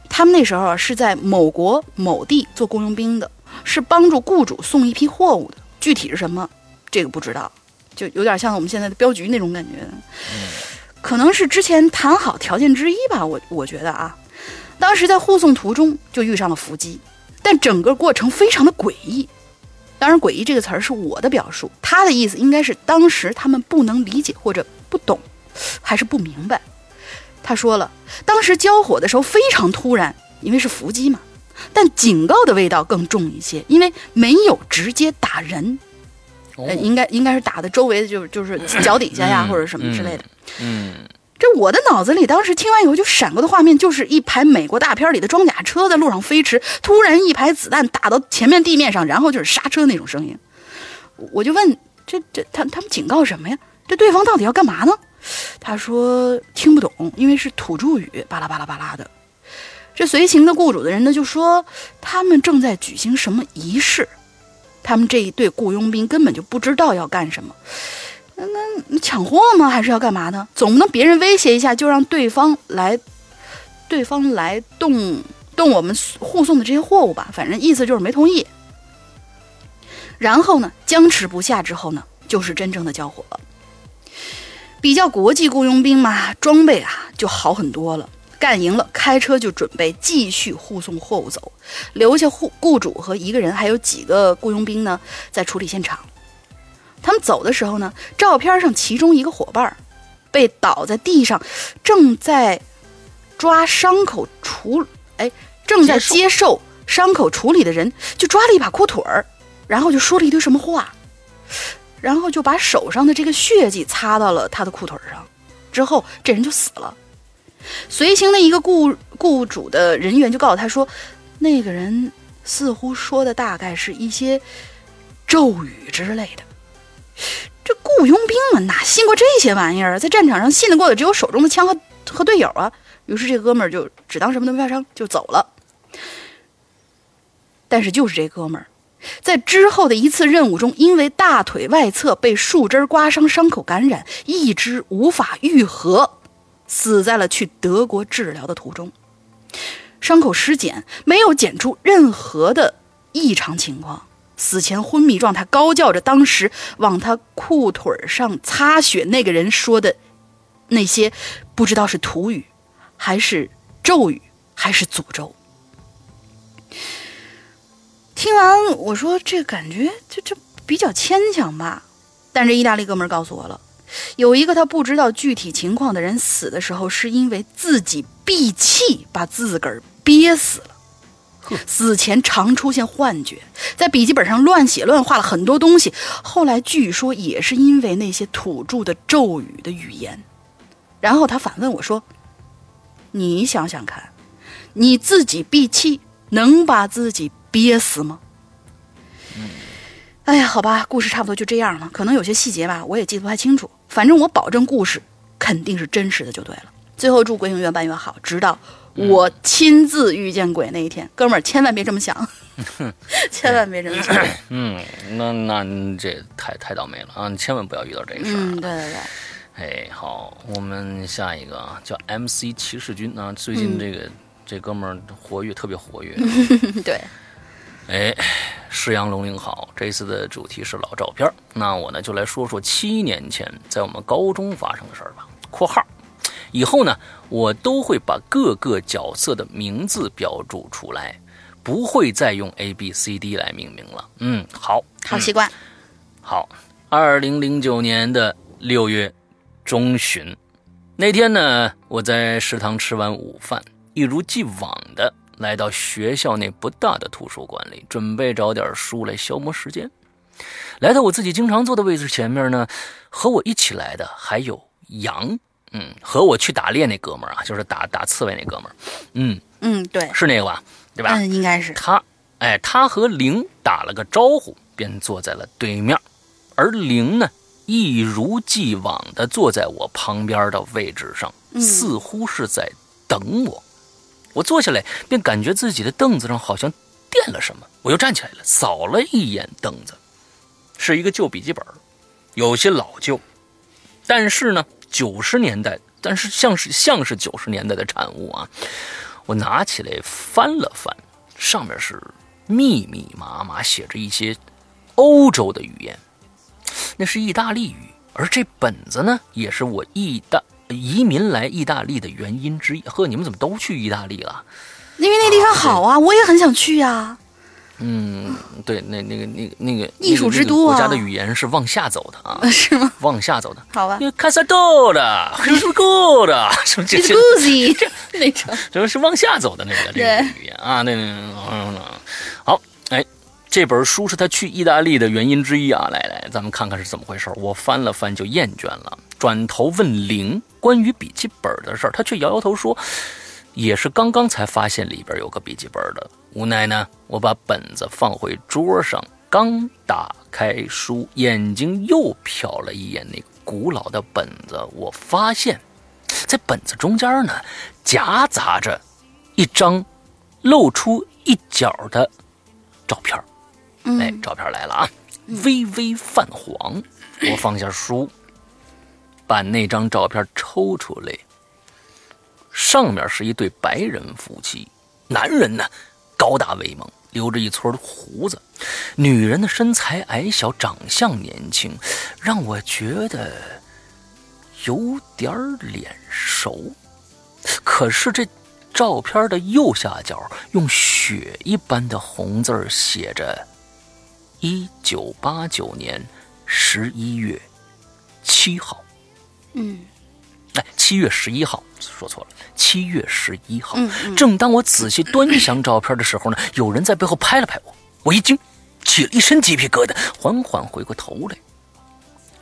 他们那时候是在某国某地做雇佣兵的，是帮助雇主送一批货物的，具体是什么，这个不知道，就有点像我们现在的镖局那种感觉。可能是之前谈好条件之一吧，我我觉得啊，当时在护送途中就遇上了伏击，但整个过程非常的诡异。当然，诡异这个词儿是我的表述，他的意思应该是当时他们不能理解或者不懂，还是不明白。他说了，当时交火的时候非常突然，因为是伏击嘛。但警告的味道更重一些，因为没有直接打人，呃，应该应该是打的周围的，就是就是脚底下呀或者什么之类的。
嗯，
这我的脑子里当时听完以后就闪过的画面，就是一排美国大片里的装甲车在路上飞驰，突然一排子弹打到前面地面上，然后就是刹车那种声音。我就问，这这他他们警告什么呀？这对方到底要干嘛呢？他说听不懂，因为是土著语，巴拉巴拉巴拉的。这随行的雇主的人呢，就说他们正在举行什么仪式，他们这一队雇佣兵根本就不知道要干什么。你抢货吗？还是要干嘛呢？总不能别人威胁一下就让对方来，对方来动动我们护送的这些货物吧？反正意思就是没同意。然后呢，僵持不下之后呢，就是真正的交火了。比较国际雇佣兵嘛，装备啊就好很多了。干赢了，开车就准备继续护送货物走，留下护雇主和一个人，还有几个雇佣兵呢，在处理现场。他们走的时候呢，照片上其中一个伙伴被倒在地上，正在抓伤口处，哎，正在接受伤口处理的人就抓了一把裤腿儿，然后就说了一堆什么话。然后就把手上的这个血迹擦到了他的裤腿上，之后这人就死了。随行的一个雇雇主的人员就告诉他说，那个人似乎说的大概是一些咒语之类的。这雇佣兵们哪信过这些玩意儿？在战场上信得过的只有手中的枪和和队友啊。于是这哥们儿就只当什么都没发生就走了。但是就是这哥们儿。在之后的一次任务中，因为大腿外侧被树枝刮伤，伤口感染，一直无法愈合，死在了去德国治疗的途中。伤口尸检没有检出任何的异常情况，死前昏迷状态，高叫着当时往他裤腿上擦血那个人说的那些，不知道是土语，还是咒语，还是诅咒。听完我说，这感觉这这比较牵强吧？但这意大利哥们告诉我了，有一个他不知道具体情况的人死的时候，是因为自己闭气把自个儿憋死。死前常出现幻觉，在笔记本上乱写乱画了很多东西。后来据说也是因为那些土著的咒语的语言。然后他反问我说：“你想想看，你自己闭气能把自己？”憋死吗？哎呀，好吧，故事差不多就这样了。可能有些细节吧，我也记得不太清楚。反正我保证故事肯定是真实的就对了。最后祝鬼影越办越好，直到我亲自遇见鬼那一天。哥们儿，千万别这么想，千万别这么想。
嗯，那那这太太倒霉了啊！你千万不要遇到这个事儿。
嗯，对对对。
哎，好，我们下一个啊，叫 MC 骑士军啊，最近这个这哥们儿活跃，特别活跃。
对。
哎，石阳龙鳞好，这次的主题是老照片那我呢就来说说七年前在我们高中发生的事儿吧。（括号）以后呢，我都会把各个角色的名字标注出来，不会再用 A、B、C、D 来命名了。嗯，好，
好习惯。
好，二零零九年的六月中旬那天呢，我在食堂吃完午饭，一如既往的。来到学校那不大的图书馆里，准备找点书来消磨时间。来到我自己经常坐的位置前面呢，和我一起来的还有杨，嗯，和我去打猎那哥们儿啊，就是打打刺猬那哥们儿，嗯
嗯，对，
是那个吧？对吧？
嗯，应该是
他。哎，他和玲打了个招呼，便坐在了对面。而玲呢，一如既往的坐在我旁边的位置上，似乎是在等我。我坐下来，便感觉自己的凳子上好像垫了什么。我又站起来了，扫了一眼凳子，是一个旧笔记本，有些老旧，但是呢，九十年代，但是像是像是九十年代的产物啊。我拿起来翻了翻，上面是密密麻麻写着一些欧洲的语言，那是意大利语。而这本子呢，也是我意大移民来意大利的原因之一。呵，你们怎么都去意大利了？
因为那地方好啊，我也很想去呀。
嗯，对，那那个那个那个
艺术之都
啊，国家的语言是往下走的啊，
是吗？
往下走的，
好吧。
卡萨多的，是不够的，什么这这
那种，
这是往下走的那个这个语言啊，那那好，哎，这本书是他去意大利的原因之一啊。来来，咱们看看是怎么回事。我翻了翻就厌倦了，转头问玲关于笔记本的事儿，他却摇摇头说，也是刚刚才发现里边有个笔记本的。无奈呢，我把本子放回桌上，刚打开书，眼睛又瞟了一眼那古老的本子，我发现，在本子中间呢，夹杂着一张露出一角的照片哎，照片来了啊，微微泛黄。我放下书，把那张照片抽出来，上面是一对白人夫妻，男人呢。高大威猛，留着一撮胡子；女人的身材矮小，长相年轻，让我觉得有点脸熟。可是这照片的右下角用血一般的红字写着“一九八九年十一月七号”。
嗯，
哎，七月十一号，说错了。七月十一号，正当我仔细端详照片的时候呢，有人在背后拍了拍我，我一惊，起了一身鸡皮疙瘩，缓缓回过头来，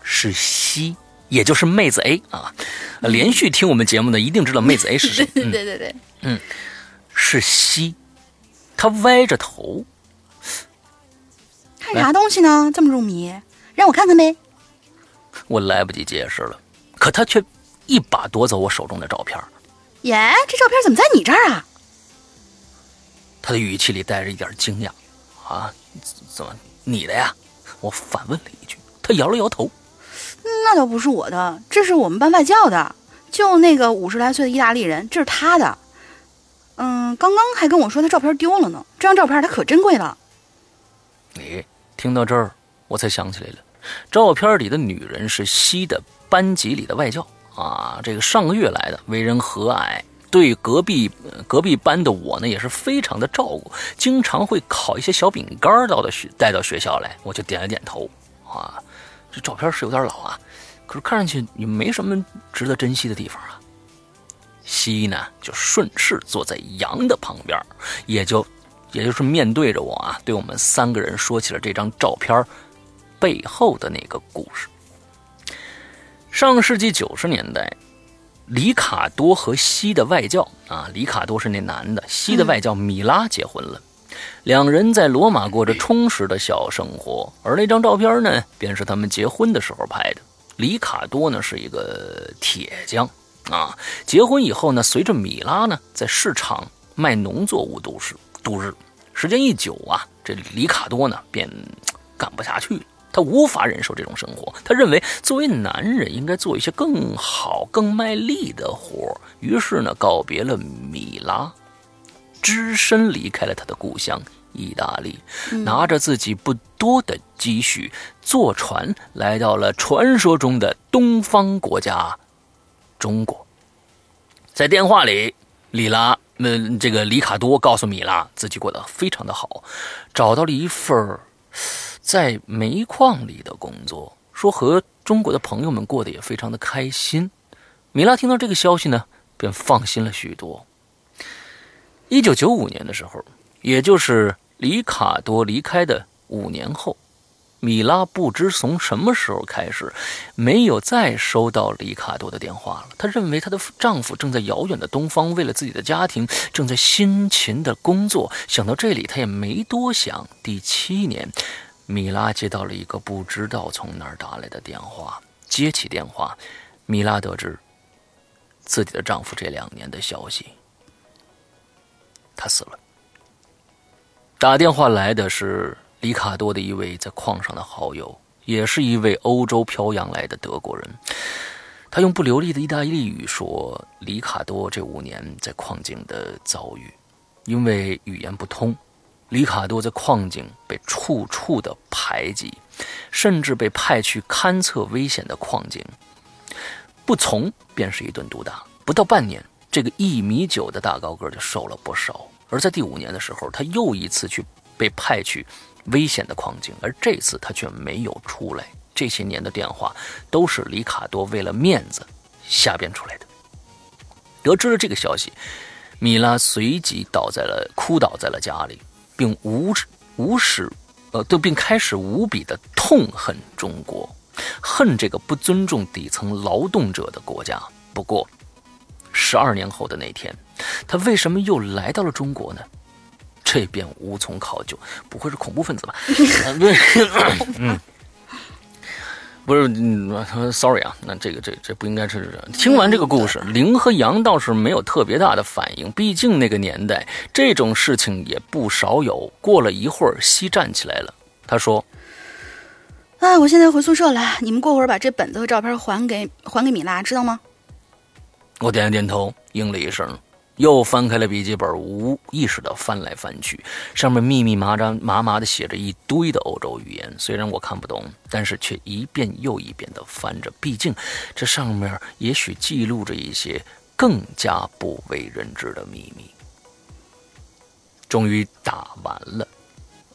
是西，也就是妹子 A 啊。连续听我们节目的一定知道妹子 A 是谁。
对对对对，
嗯，是西，他歪着头，
看啥东西呢？这么入迷，让我看看呗。
我来不及解释了，可他却一把夺走我手中的照片。
耶，这照片怎么在你这儿啊？
他的语气里带着一点惊讶。啊，怎么你的呀？我反问了一句。他摇了摇头。
那倒不是我的，这是我们班外教的，就那个五十来岁的意大利人，这是他的。嗯，刚刚还跟我说他照片丢了呢。这张照片他可珍贵了。
你听到这儿，我才想起来了，照片里的女人是西的班级里的外教。啊，这个上个月来的，为人和蔼，对隔壁隔壁班的我呢也是非常的照顾，经常会烤一些小饼干到的学带到学校来，我就点了点头。啊，这照片是有点老啊，可是看上去也没什么值得珍惜的地方啊。西呢就顺势坐在羊的旁边，也就也就是面对着我啊，对我们三个人说起了这张照片背后的那个故事。上世纪九十年代，里卡多和西的外教啊，里卡多是那男的，西的外教米拉结婚了，两人在罗马过着充实的小生活。而那张照片呢，便是他们结婚的时候拍的。里卡多呢是一个铁匠啊，结婚以后呢，随着米拉呢在市场卖农作物度日度日。时间一久啊，这里卡多呢便干不下去了。他无法忍受这种生活，他认为作为男人应该做一些更好、更卖力的活于是呢，告别了米拉，只身离开了他的故乡意大利，拿着自己不多的积蓄，坐船来到了传说中的东方国家——中国。在电话里，里拉，嗯，这个里卡多告诉米拉，自己过得非常的好，找到了一份儿。在煤矿里的工作，说和中国的朋友们过得也非常的开心。米拉听到这个消息呢，便放心了许多。一九九五年的时候，也就是里卡多离开的五年后，米拉不知从什么时候开始，没有再收到里卡多的电话了。她认为她的丈夫正在遥远的东方，为了自己的家庭，正在辛勤的工作。想到这里，她也没多想。第七年。米拉接到了一个不知道从哪儿打来的电话。接起电话，米拉得知自己的丈夫这两年的消息，他死了。打电话来的是里卡多的一位在矿上的好友，也是一位欧洲漂洋来的德国人。他用不流利的意大利语说：“里卡多这五年在矿井的遭遇，因为语言不通。”里卡多在矿井被处处的排挤，甚至被派去勘测危险的矿井，不从便是一顿毒打。不到半年，这个一米九的大高个就瘦了不少。而在第五年的时候，他又一次去被派去危险的矿井，而这次他却没有出来。这些年的电话都是里卡多为了面子瞎编出来的。得知了这个消息，米拉随即倒在了哭倒在了家里。并无无始，呃，对并开始无比的痛恨中国，恨这个不尊重底层劳动者的国家。不过，十二年后的那天，他为什么又来到了中国呢？这便无从考究。不会是恐怖分子吧？嗯。不是，嗯，sorry 啊，那这个这这不应该是。听完这个故事，林和杨倒是没有特别大的反应，毕竟那个年代这种事情也不少有。过了一会儿，西站起来了，他说：“
啊，我现在回宿舍了，你们过会儿把这本子和照片还给还给米拉，知道吗？”
我点了点头，应了一声。又翻开了笔记本，无意识地翻来翻去，上面密密麻麻、麻麻的写着一堆的欧洲语言。虽然我看不懂，但是却一遍又一遍地翻着。毕竟，这上面也许记录着一些更加不为人知的秘密。终于打完了。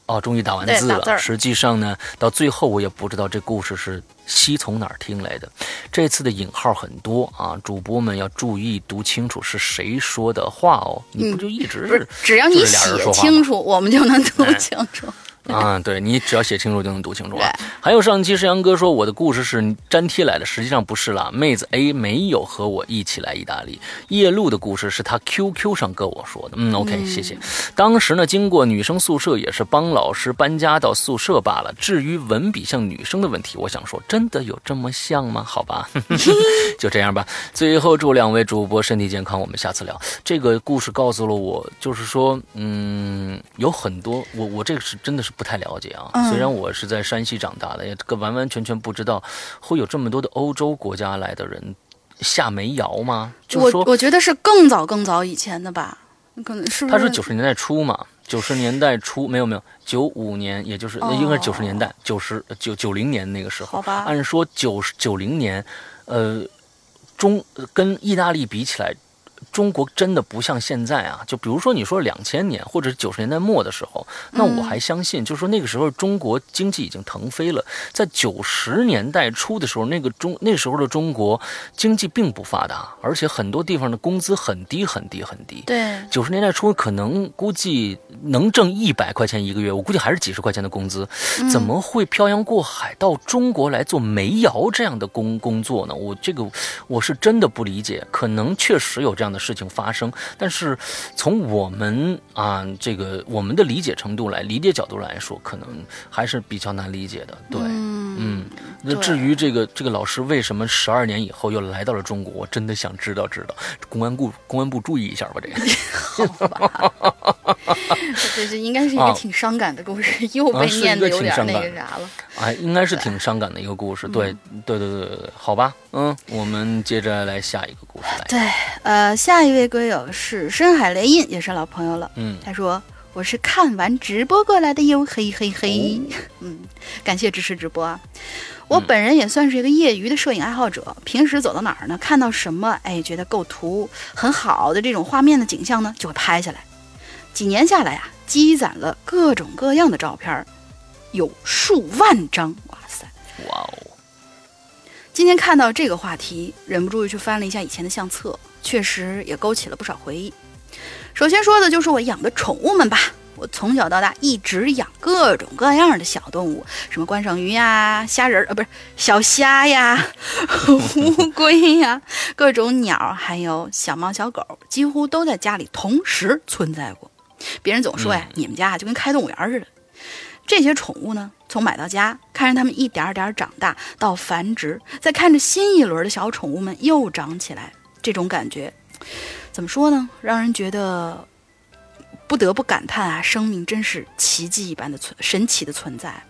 哦，终于打完字了。实际上呢，到最后我也不知道这故事是西从哪儿听来的。这次的引号很多啊，主播们要注意读清楚是谁说的话哦。你不就一直
是只要你写清楚，我们就能读清楚。
啊，对你只要写清楚就能读清楚了。还有上期是杨哥说我的故事是粘贴来的，实际上不是啦。妹子 A 没有和我一起来意大利。夜路的故事是他 QQ 上跟我说的。嗯，OK，谢谢。当时呢，经过女生宿舍也是帮老师搬家到宿舍罢了。至于文笔像女生的问题，我想说，真的有这么像吗？好吧，就这样吧。最后祝两位主播身体健康，我们下次聊。这个故事告诉了我，就是说，嗯，有很多我我这个是真的是。不太了解啊，虽然我是在山西长大的，也完完全全不知道会有这么多的欧洲国家来的人下煤窑吗？
我我觉得是更早更早以前的吧，可能是
他是九十年代初嘛，九十年代初没有没有九五年，也就是应该是九十年代九十九九零年那个时候，
好吧，
按说九十九零年，呃，中跟意大利比起来。中国真的不像现在啊，就比如说你说两千年或者九十年代末的时候，那我还相信，就是说那个时候中国经济已经腾飞了。在九十年代初的时候，那个中那时候的中国经济并不发达，而且很多地方的工资很低很低很低。
对，
九十年代初可能估计能挣一百块钱一个月，我估计还是几十块钱的工资，怎么会漂洋过海到中国来做煤窑这样的工工作呢？我这个我是真的不理解，可能确实有这样的。事情发生，但是从我们啊这个我们的理解程度来理解角度来说，可能还是比较难理解的。对，嗯，那至于这个这个老师为什么十二年以后又来到了中国，我真的想知道知道。公安部公安部注意一下吧，这
个。好吧，这这应该是一个挺伤感的故事，又被念的有点那个啥了。
哎，应该是挺伤感的一个故事。对，对，对，对，对，好吧，嗯，我们接着来下一个故事来。
对，呃，下一位龟友是深海雷印，也是老朋友了。嗯，他说我是看完直播过来的哟，嘿嘿嘿。嗯，感谢支持直播啊。我本人也算是一个业余的摄影爱好者，平时走到哪儿呢，看到什么哎觉得构图很好的这种画面的景象呢，就会拍下来。几年下来呀，积攒了各种各样的照片。有数万张，哇塞！
哇哦！
今天看到这个话题，忍不住又去翻了一下以前的相册，确实也勾起了不少回忆。首先说的就是我养的宠物们吧。我从小到大一直养各种各样的小动物，什么观赏鱼呀、虾仁儿啊，不是小虾呀、乌龟呀，各种鸟，还有小猫小狗，几乎都在家里同时存在过。别人总说呀，你们家就跟开动物园似的。这些宠物呢，从买到家，看着它们一点点长大到繁殖，再看着新一轮的小宠物们又长起来，这种感觉，怎么说呢？让人觉得不得不感叹啊，生命真是奇迹一般的存神奇的存在。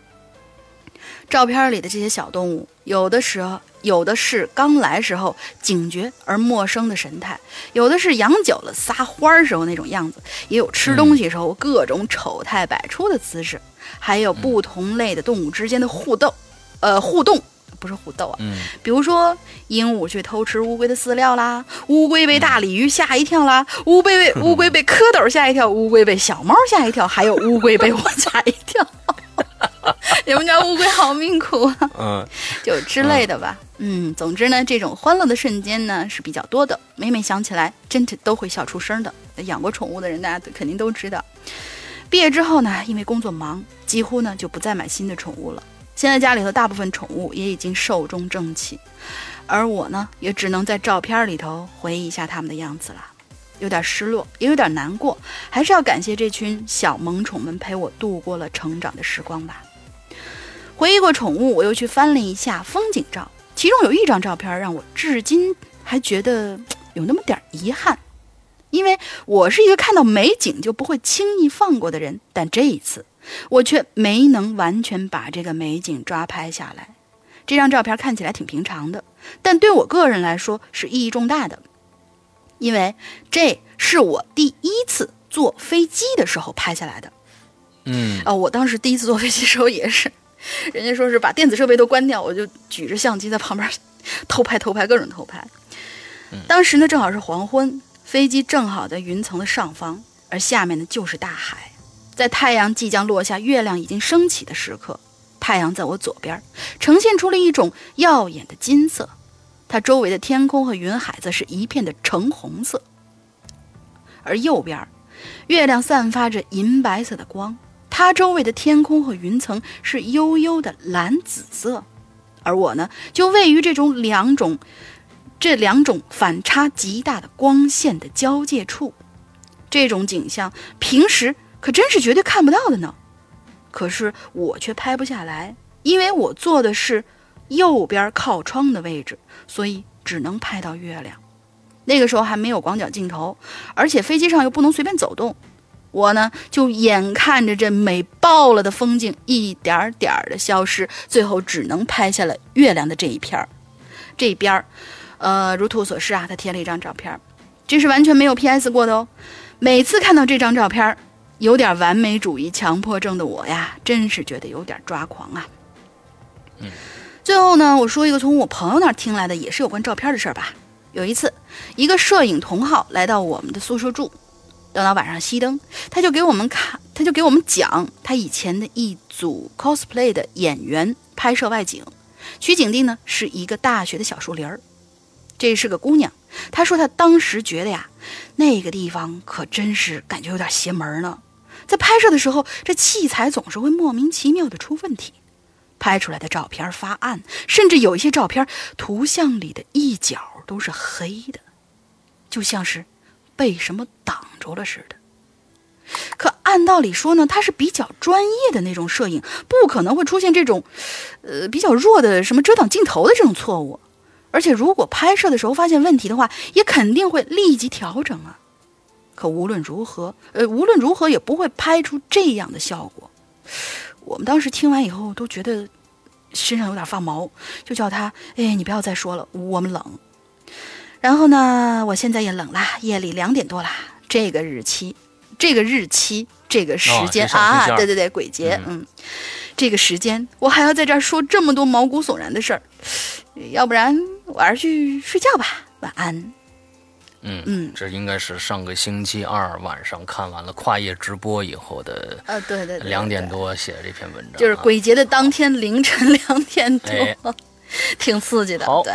照片里的这些小动物，有的时候有的是刚来时候警觉而陌生的神态，有的是养久了撒欢儿时候那种样子，也有吃东西时候各种丑态百出的姿势，还有不同类的动物之间的互动，呃，互动不是互斗啊，
嗯，
比如说鹦鹉去偷吃乌龟的饲料啦，乌龟被大鲤鱼吓一跳啦，乌龟被 乌龟被蝌蚪吓一跳，乌龟被小猫吓一跳，还有乌龟被我吓一跳。你们家乌龟好命苦啊！
嗯，
就之类的吧。嗯，总之呢，这种欢乐的瞬间呢是比较多的，每每想起来，真的都会笑出声的。养过宠物的人，大家肯定都知道。毕业之后呢，因为工作忙，几乎呢就不再买新的宠物了。现在家里头大部分宠物也已经寿终正寝，而我呢，也只能在照片里头回忆一下它们的样子了。有点失落，也有点难过，还是要感谢这群小萌宠们陪我度过了成长的时光吧。回忆过宠物，我又去翻了一下风景照，其中有一张照片让我至今还觉得有那么点遗憾，因为我是一个看到美景就不会轻易放过的人，但这一次我却没能完全把这个美景抓拍下来。这张照片看起来挺平常的，但对我个人来说是意义重大的，因为这是我第一次坐飞机的时候拍下来的。
嗯，
啊，我当时第一次坐飞机的时候也是。人家说是把电子设备都关掉，我就举着相机在旁边偷拍、偷拍，各种偷拍。当时呢，正好是黄昏，飞机正好在云层的上方，而下面呢就是大海。在太阳即将落下、月亮已经升起的时刻，太阳在我左边，呈现出了一种耀眼的金色，它周围的天空和云海则是一片的橙红色。而右边，月亮散发着银白色的光。它周围的天空和云层是悠悠的蓝紫色，而我呢，就位于这种两种、这两种反差极大的光线的交界处。这种景象平时可真是绝对看不到的呢。可是我却拍不下来，因为我坐的是右边靠窗的位置，所以只能拍到月亮。那个时候还没有广角镜头，而且飞机上又不能随便走动。我呢，就眼看着这美爆了的风景一点点的消失，最后只能拍下了月亮的这一片儿。这边儿，呃，如图所示啊，他贴了一张照片，这是完全没有 PS 过的哦。每次看到这张照片，有点完美主义强迫症的我呀，真是觉得有点抓狂啊。
嗯，
最后呢，我说一个从我朋友那儿听来的，也是有关照片的事儿吧。有一次，一个摄影同好来到我们的宿舍住。等到晚上熄灯，他就给我们看，他就给我们讲他以前的一组 cosplay 的演员拍摄外景，取景地呢是一个大学的小树林儿。这是个姑娘，她说她当时觉得呀，那个地方可真是感觉有点邪门呢。在拍摄的时候，这器材总是会莫名其妙的出问题，拍出来的照片发暗，甚至有一些照片图像里的一角都是黑的，就像是。被什么挡住了似的。可按道理说呢，他是比较专业的那种摄影，不可能会出现这种，呃，比较弱的什么遮挡镜头的这种错误。而且如果拍摄的时候发现问题的话，也肯定会立即调整啊。可无论如何，呃，无论如何也不会拍出这样的效果。我们当时听完以后都觉得身上有点发毛，就叫他，哎，你不要再说了，我们冷。然后呢，我现在也冷啦，夜里两点多了。这个日期，这个日期，这个时间啊，对对对，鬼节，嗯，这个时间，我还要在这儿说这么多毛骨悚然的事儿，要不然我还是去睡觉吧，晚安。
嗯嗯，这应该是上个星期二晚上看完了跨夜直播以后的，
呃，对对，
两点多写的这篇文章，
就是鬼节的当天凌晨两点多，挺刺激的，对。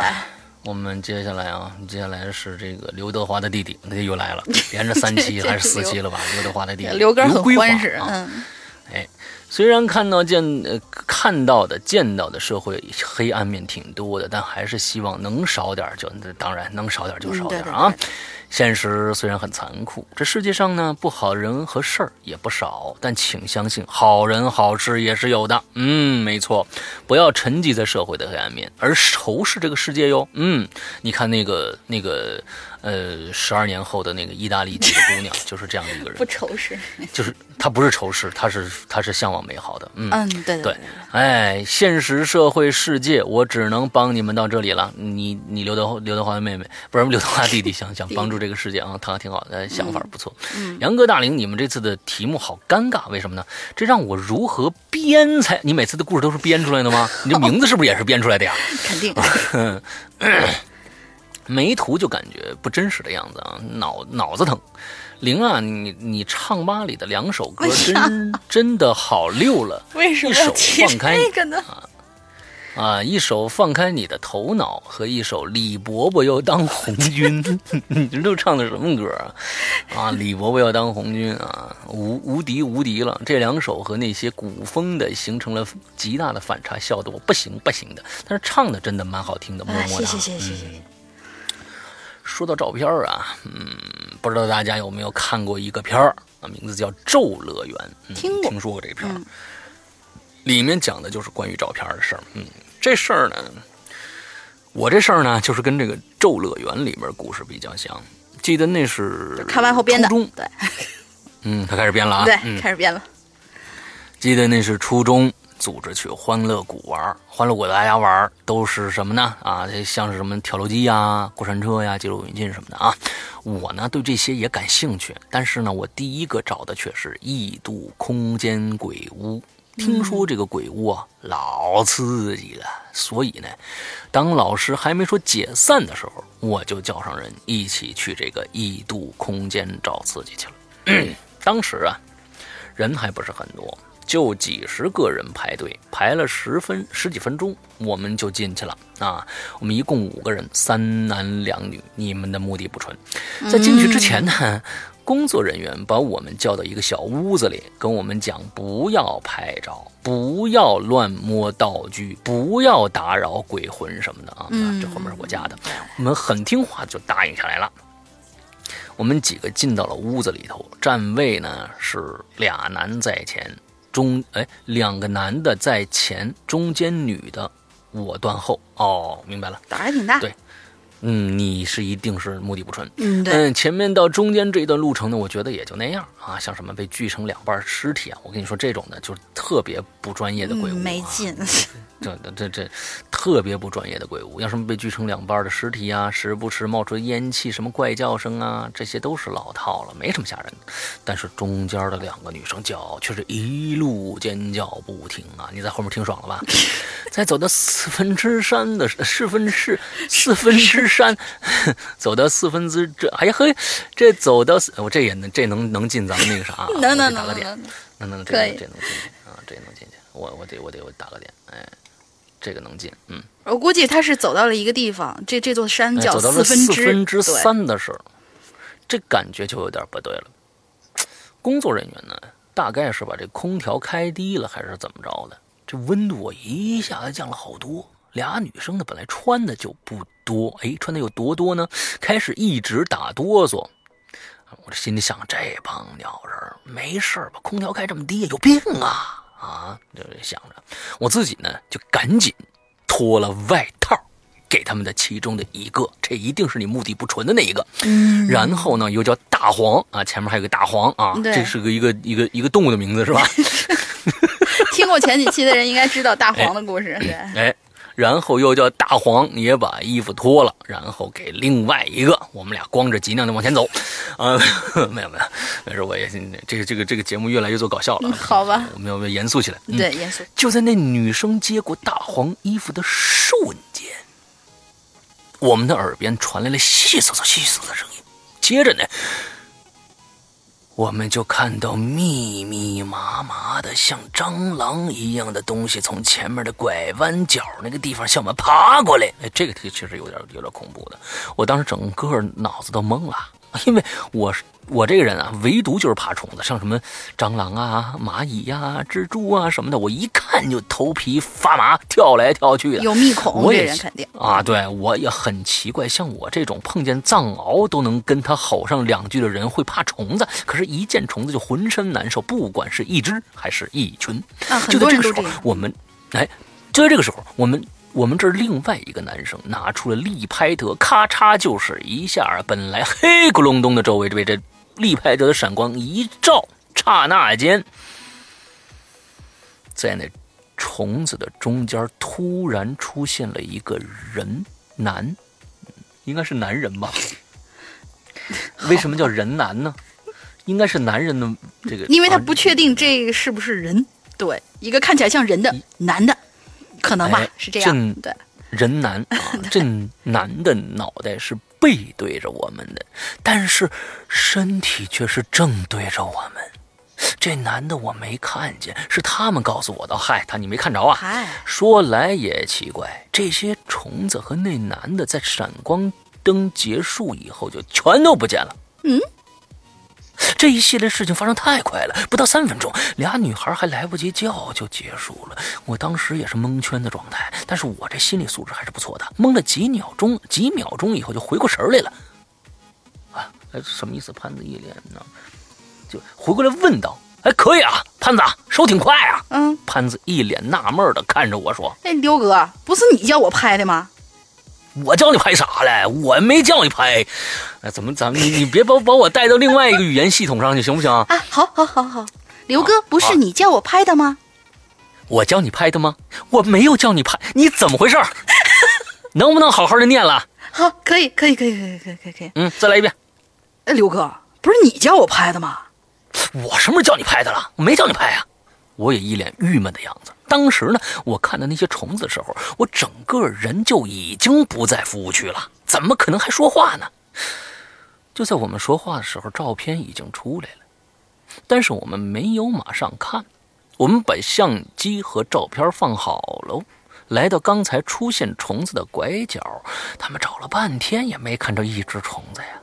我们接下来啊，接下来是这个刘德华的弟弟，那又来了，连着三期 还是四期了吧？刘德华的弟弟
刘哥很
欢
实，
嗯，哎，虽然看到见呃看到的见到的社会黑暗面挺多的，但还是希望能少点就当然能少点就少点啊。现实虽然很残酷，这世界上呢不好人和事儿也不少，但请相信好人好事也是有的。嗯，没错，不要沉寂在社会的黑暗面，而仇视这个世界哟。嗯，你看那个那个。呃，十二年后的那个意大利籍的姑娘就是这样的一个人，
不仇视，
就是她不是仇视，她是她是向往美好的，
嗯嗯，对
对，哎，现实社会世界，我只能帮你们到这里了。你你刘德刘德华的妹妹，不是 刘德华弟弟，想想帮助这个世界啊，他挺好的，想法不错。杨哥大龄，你们这次的题目好尴尬，为什么呢？这让我如何编才？你每次的故事都是编出来的吗？你这名字是不是也是编出来的呀？
肯定。
没图就感觉不真实的样子啊，脑脑子疼。灵啊，你你唱吧里的两首歌真真的好溜了。
为什么
放开
这个呢？
啊，一首放开你的头脑和一首李伯伯要当红军，你这都唱的什么歌啊？啊，李伯伯要当红军啊，无无敌无敌了。这两首和那些古风的形成了极大的反差，笑得我不行不行的。但是唱的真的蛮好听的，么么哒。
谢谢谢谢谢谢。
说到照片啊，嗯，不知道大家有没有看过一个片儿啊，名字叫《咒乐园》，
听过
听说过这片儿，里面讲的就是关于照片的事儿。嗯，这事儿呢，我这事儿呢，就是跟这个《咒乐园》里面故事比较像。记得那是
看完后编的，
对，嗯，他开始编了啊，
对，开始编了。
记得那是初中。组织去欢乐谷玩，欢乐谷大家玩都是什么呢？啊，像是什么跳楼机呀、过山车呀、激流勇进什么的啊。我呢对这些也感兴趣，但是呢，我第一个找的却是异度空间鬼屋。听说这个鬼屋啊老刺激了，所以呢，当老师还没说解散的时候，我就叫上人一起去这个异度空间找刺激去了。当时啊，人还不是很多。就几十个人排队，排了十分十几分钟，我们就进去了啊！我们一共五个人，三男两女。你们的目的不纯，在进去之前呢，工作人员把我们叫到一个小屋子里，跟我们讲不要拍照，不要乱摸道具，不要打扰鬼魂什么的啊！这后面是我家的，我们很听话，就答应下来了。我们几个进到了屋子里头，站位呢是俩男在前。中哎，两个男的在前，中间女的我断后。哦，明白了，
胆儿挺大。
对，嗯，你是一定是目的不纯。
嗯，对。嗯，
前面到中间这一段路程呢，我觉得也就那样啊。像什么被锯成两半尸体啊，我跟你说，这种的就是特别不专业的鬼屋，
没劲。
这这这特别不专业的鬼屋，像什么被锯成两半的尸体啊，时不时冒出烟气，什么怪叫声啊，这些都是老套了，没什么吓人的。但是中间的两个女生叫，却是一路尖叫不停啊！你在后面听爽了吧？在走到四分之三的四分之四分之三，走到四分之这，哎呀嘿，这走到我这也能这能能进咱们那个啥？
能能能
能
能
能能这这能进去啊？这能进去，我我得我得我打个点，哎。这个能进，嗯，
我估计他是走到了一个地方，这这座山叫
四
分
之三的时候，这感觉就有点不对了。工作人员呢，大概是把这空调开低了，还是怎么着的？这温度一下子降了好多。俩女生呢，本来穿的就不多，哎，穿的有多多呢？开始一直打哆嗦。我这心里想，这帮鸟人没事吧？空调开这么低，有病啊！啊，就想着，我自己呢就赶紧脱了外套，给他们的其中的一个，这一定是你目的不纯的那一个。
嗯，
然后呢又叫大黄啊，前面还有个大黄啊，这是个一个一个一个动物的名字是吧？
听过前几期的人应该知道大黄的故事，对。
哎。然后又叫大黄也把衣服脱了，然后给另外一个，我们俩光着脊梁的往前走，啊，没有没有，没事，我也这个这个这个节目越来越做搞笑了，
好吧，
我们要不要严肃起来？
对，严肃。
就在那女生接过大黄衣服的瞬间，我们的耳边传来了细嗖嗖细嗖的声音，接着呢。我们就看到密密麻麻的像蟑螂一样的东西从前面的拐弯角那个地方向我们爬过来。哎，这个题确实有点有点恐怖的。我当时整个脑子都懵了，因为我是。我这个人啊，唯独就是怕虫子，像什么蟑螂啊、蚂蚁呀、蜘蛛啊什么的，我一看就头皮发麻，跳来跳去的。
有密孔，
我也
人肯定
啊，对我也很奇怪，像我这种碰见藏獒都能跟他吼上两句的人，会怕虫子，可是，一见虫子就浑身难受，不管是一只还是一群。
啊，很多人都这
样。我们，哎，就在这个时候，我们。我们这儿另外一个男生拿出了利拍德，咔嚓就是一下，本来黑咕隆咚的周围被这利拍德的闪光一照，刹那间，在那虫子的中间突然出现了一个人男，应该是男人吧？为什么叫人男呢？应该是男人的这个，
因为他不确定这是不是人，对，一个看起来像人的男的。可能吧，是这样。对，
人男啊，这男的脑袋是背对着我们的，但是身体却是正对着我们。这男的我没看见，是他们告诉我的。嗨，他你没看着啊？
嗨，
说来也奇怪，这些虫子和那男的在闪光灯结束以后就全都不见了。嗯。这一系列事情发生太快了，不到三分钟，俩女孩还来不及叫就结束了。我当时也是蒙圈的状态，但是我这心理素质还是不错的，蒙了几秒钟，几秒钟以后就回过神来了。啊，哎，什么意思？潘子一脸呢，就回过来问道：“哎，可以啊，潘子，手挺快啊。”
嗯，
潘子一脸纳闷的看着我说：“
哎，刘哥，不是你叫我拍的吗？”
我叫你拍啥嘞？我没叫你拍，哎，怎么咱们你你别把把我带到另外一个语言系统上去行不行？
啊，好，好，好，好，刘哥，不是你叫我拍的吗？
我叫你拍的吗？我没有叫你拍，你怎么回事？能不能好好的念了？
好，可以，可以，可以，可以，可以，可以，可以。
嗯，再来一遍。
哎，刘哥，不是你叫我拍的吗？
我什么时候叫你拍的了？我没叫你拍啊。我也一脸郁闷的样子。当时呢，我看到那些虫子的时候，我整个人就已经不在服务区了，怎么可能还说话呢？就在我们说话的时候，照片已经出来了，但是我们没有马上看，我们把相机和照片放好了，来到刚才出现虫子的拐角，他们找了半天也没看着一只虫子呀，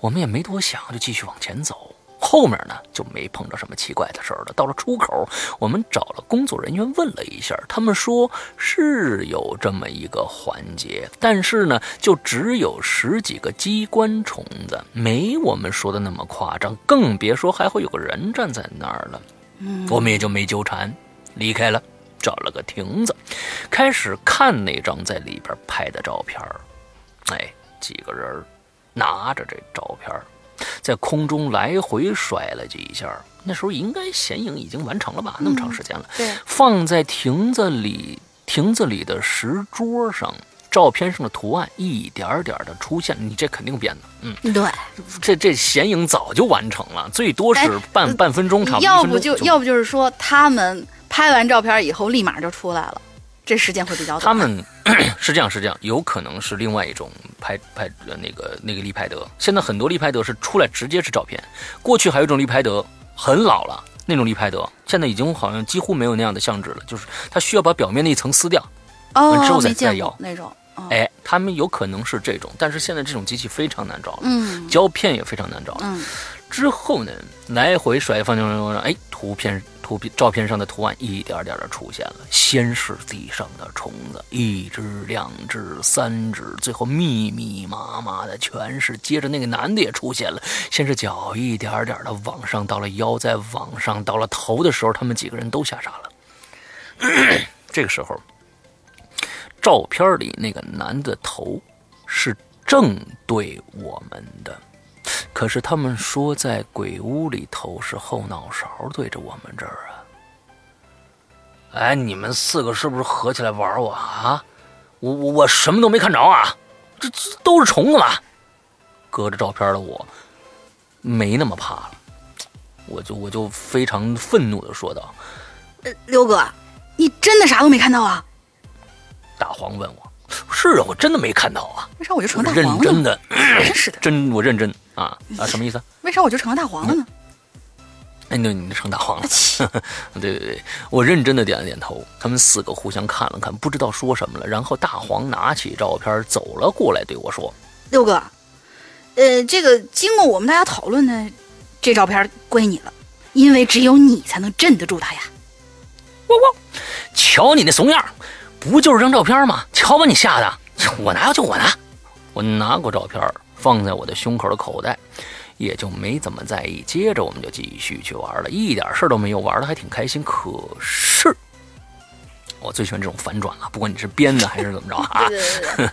我们也没多想，就继续往前走。后面呢就没碰着什么奇怪的事儿了。到了出口，我们找了工作人员问了一下，他们说是有这么一个环节，但是呢，就只有十几个机关虫子，没我们说的那么夸张，更别说还会有个人站在那儿了。嗯，我们也就没纠缠，离开了，找了个亭子，开始看那张在里边拍的照片哎，几个人拿着这照片在空中来回甩了几下，那时候应该显影已经完成了吧？那么长时间了。
对，
放在亭子里，亭子里的石桌上，照片上的图案一点点的出现。你这肯定编的，
嗯，对，
这这显影早就完成了，最多是半半分钟，差不多。
要不就要不就是说，他们拍完照片以后立马就出来了。这时间会比较短。
他们 是这样，是这样，有可能是另外一种拍拍那个那个立拍德。现在很多立拍德是出来直接是照片。过去还有一种立拍德，很老了那种立拍德，现在已经好像几乎没有那样的相纸了。就是它需要把表面那一层撕掉，
哦，
之后再再摇
那种。
哎，他们有可能是这种，但是现在这种机器非常难找了，
嗯，
胶片也非常难找了。
嗯，
之后呢，来回甩放上，哎，图片。图片照片上的图案一点点的出现了，先是地上的虫子，一只、两只、三只，最后密密麻麻的全是。接着那个男的也出现了，先是脚一点点的往上，到了腰，再往上，到了头的时候，他们几个人都吓傻了。这个时候，照片里那个男的头是正对我们的。可是他们说，在鬼屋里头是后脑勺对着我们这儿啊！哎，你们四个是不是合起来玩我啊？我我我什么都没看着啊！这这都是虫子嘛！隔着照片的我，没那么怕了。我就我就非常愤怒的说道：“
呃，刘哥，你真的啥都没看到啊？”
大黄问我。是啊，我真的没看到啊。
为啥我就成大
黄了？认真的，
真是的，
真我认真啊啊！什么意思？
为啥我就成了大黄了呢？
哎，那你成大黄了。对对对，我认真的点了点头。他们四个互相看了看，不知道说什么了。然后大黄拿起照片走了过来，对我说：“
六哥，呃，这个经过我们大家讨论呢，这照片归你了，因为只有你才能镇得住他呀。
我我，瞧你那怂样，不就是张照片吗？瞧把你吓的，我拿就我拿，我拿过照片放在我的胸口的口袋，也就没怎么在意。接着我们就继续去玩了，一点事儿都没有，玩的还挺开心。可是。我最喜欢这种反转了，不管你是编的还是怎么着啊！
对对对，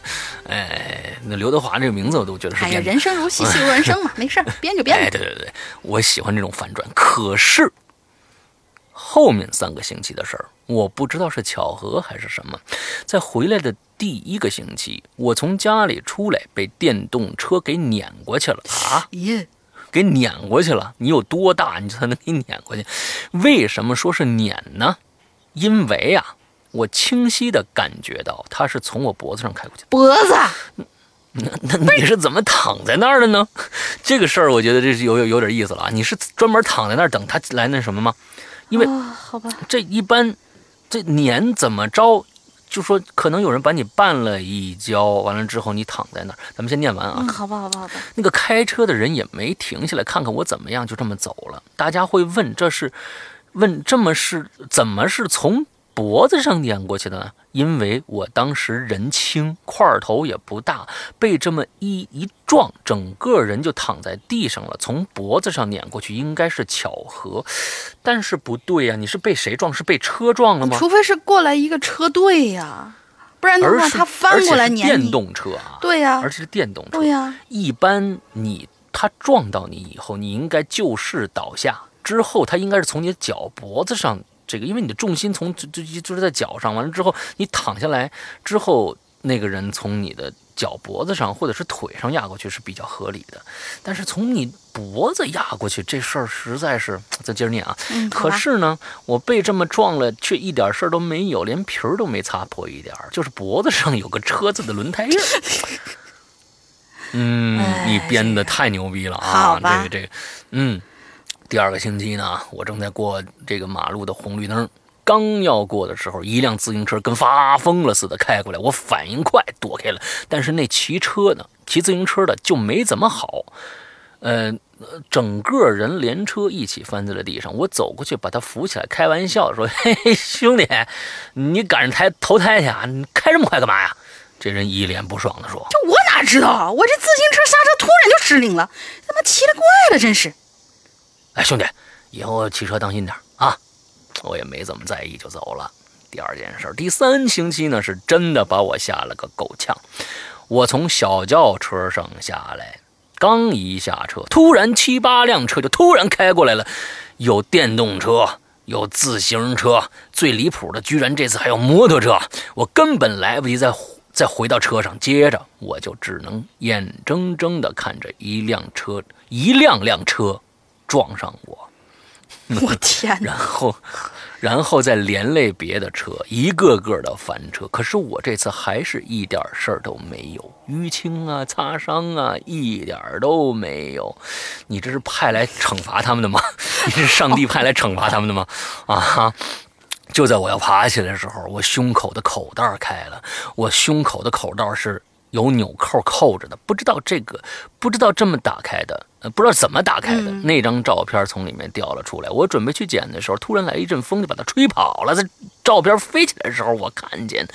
哎，那刘德华这个名字我都觉得是编的。
哎呀，人生如戏，戏如人生嘛，没事 编就编。
哎，对对对，我喜欢这种反转。可是后面三个星期的事儿，我不知道是巧合还是什么，在回来的第一个星期，我从家里出来被电动车给碾过去了 啊！
耶，
给碾过去了！你有多大，你才能给碾过去？为什么说是碾呢？因为啊。我清晰的感觉到，他是从我脖子上开过去。
脖子？
那那你是怎么躺在那儿的呢？这个事儿，我觉得这是有有有点意思了啊！你是专门躺在那儿等他来那什么吗？因为
好吧，
这一般这年怎么着，就说可能有人把你绊了一跤，完了之后你躺在那儿。咱们先念完啊。
嗯，好吧，好吧，好吧。
那个开车的人也没停下来看看我怎么样，就这么走了。大家会问，这是问这么是怎么是从？脖子上碾过去的，因为我当时人轻，块头也不大，被这么一一撞，整个人就躺在地上了。从脖子上碾过去，应该是巧合，但是不对呀，你是被谁撞？是被车撞了吗？
除非是过来一个车队呀，不然的话他翻过来碾
你。电动车啊，
对呀，
而且是电动车，
对呀。
一般你他撞到你以后，你应该就势倒下，之后他应该是从你的脚脖子上。这个，因为你的重心从就就就是在脚上，完了之后你躺下来之后，那个人从你的脚脖子上或者是腿上压过去是比较合理的，但是从你脖子压过去这事儿实在是，再接着念啊。
嗯。
可是呢，我被这么撞了，却一点事儿都没有，连皮儿都没擦破一点儿，就是脖子上有个车子的轮胎印儿。嗯，你编的太牛逼了啊！这个这个，嗯。第二个星期呢，我正在过这个马路的红绿灯，刚要过的时候，一辆自行车跟发疯了似的开过来，我反应快躲开了，但是那骑车呢，骑自行车的就没怎么好，呃，整个人连车一起翻在了地上。我走过去把他扶起来，开玩笑说：“嘿 嘿，兄弟，你赶上胎投胎去啊？你开这么快干嘛呀？”这人一脸不爽地说：“
这我哪知道？我这自行车刹车突然就失灵了，他妈奇了怪了，真是。”
哎，兄弟，以后骑车当心点啊！我也没怎么在意，就走了。第二件事，第三星期呢，是真的把我吓了个够呛。我从小轿车上下来，刚一下车，突然七八辆车就突然开过来了，有电动车，有自行车，最离谱的居然这次还有摩托车。我根本来不及再再回到车上，接着我就只能眼睁睁地看着一辆车，一辆辆车。撞上我，
我天！
然后，然后再连累别的车，一个个的翻车。可是我这次还是一点事儿都没有，淤青啊、擦伤啊，一点都没有。你这是派来惩罚他们的吗？你是上帝派来惩罚他们的吗？啊！就在我要爬起来的时候，我胸口的口袋开了，我胸口的口袋是。有纽扣扣着的，不知道这个，不知道这么打开的，呃，不知道怎么打开的。那张照片从里面掉了出来，我准备去捡的时候，突然来一阵风，就把它吹跑了。在照片飞起来的时候，我看见，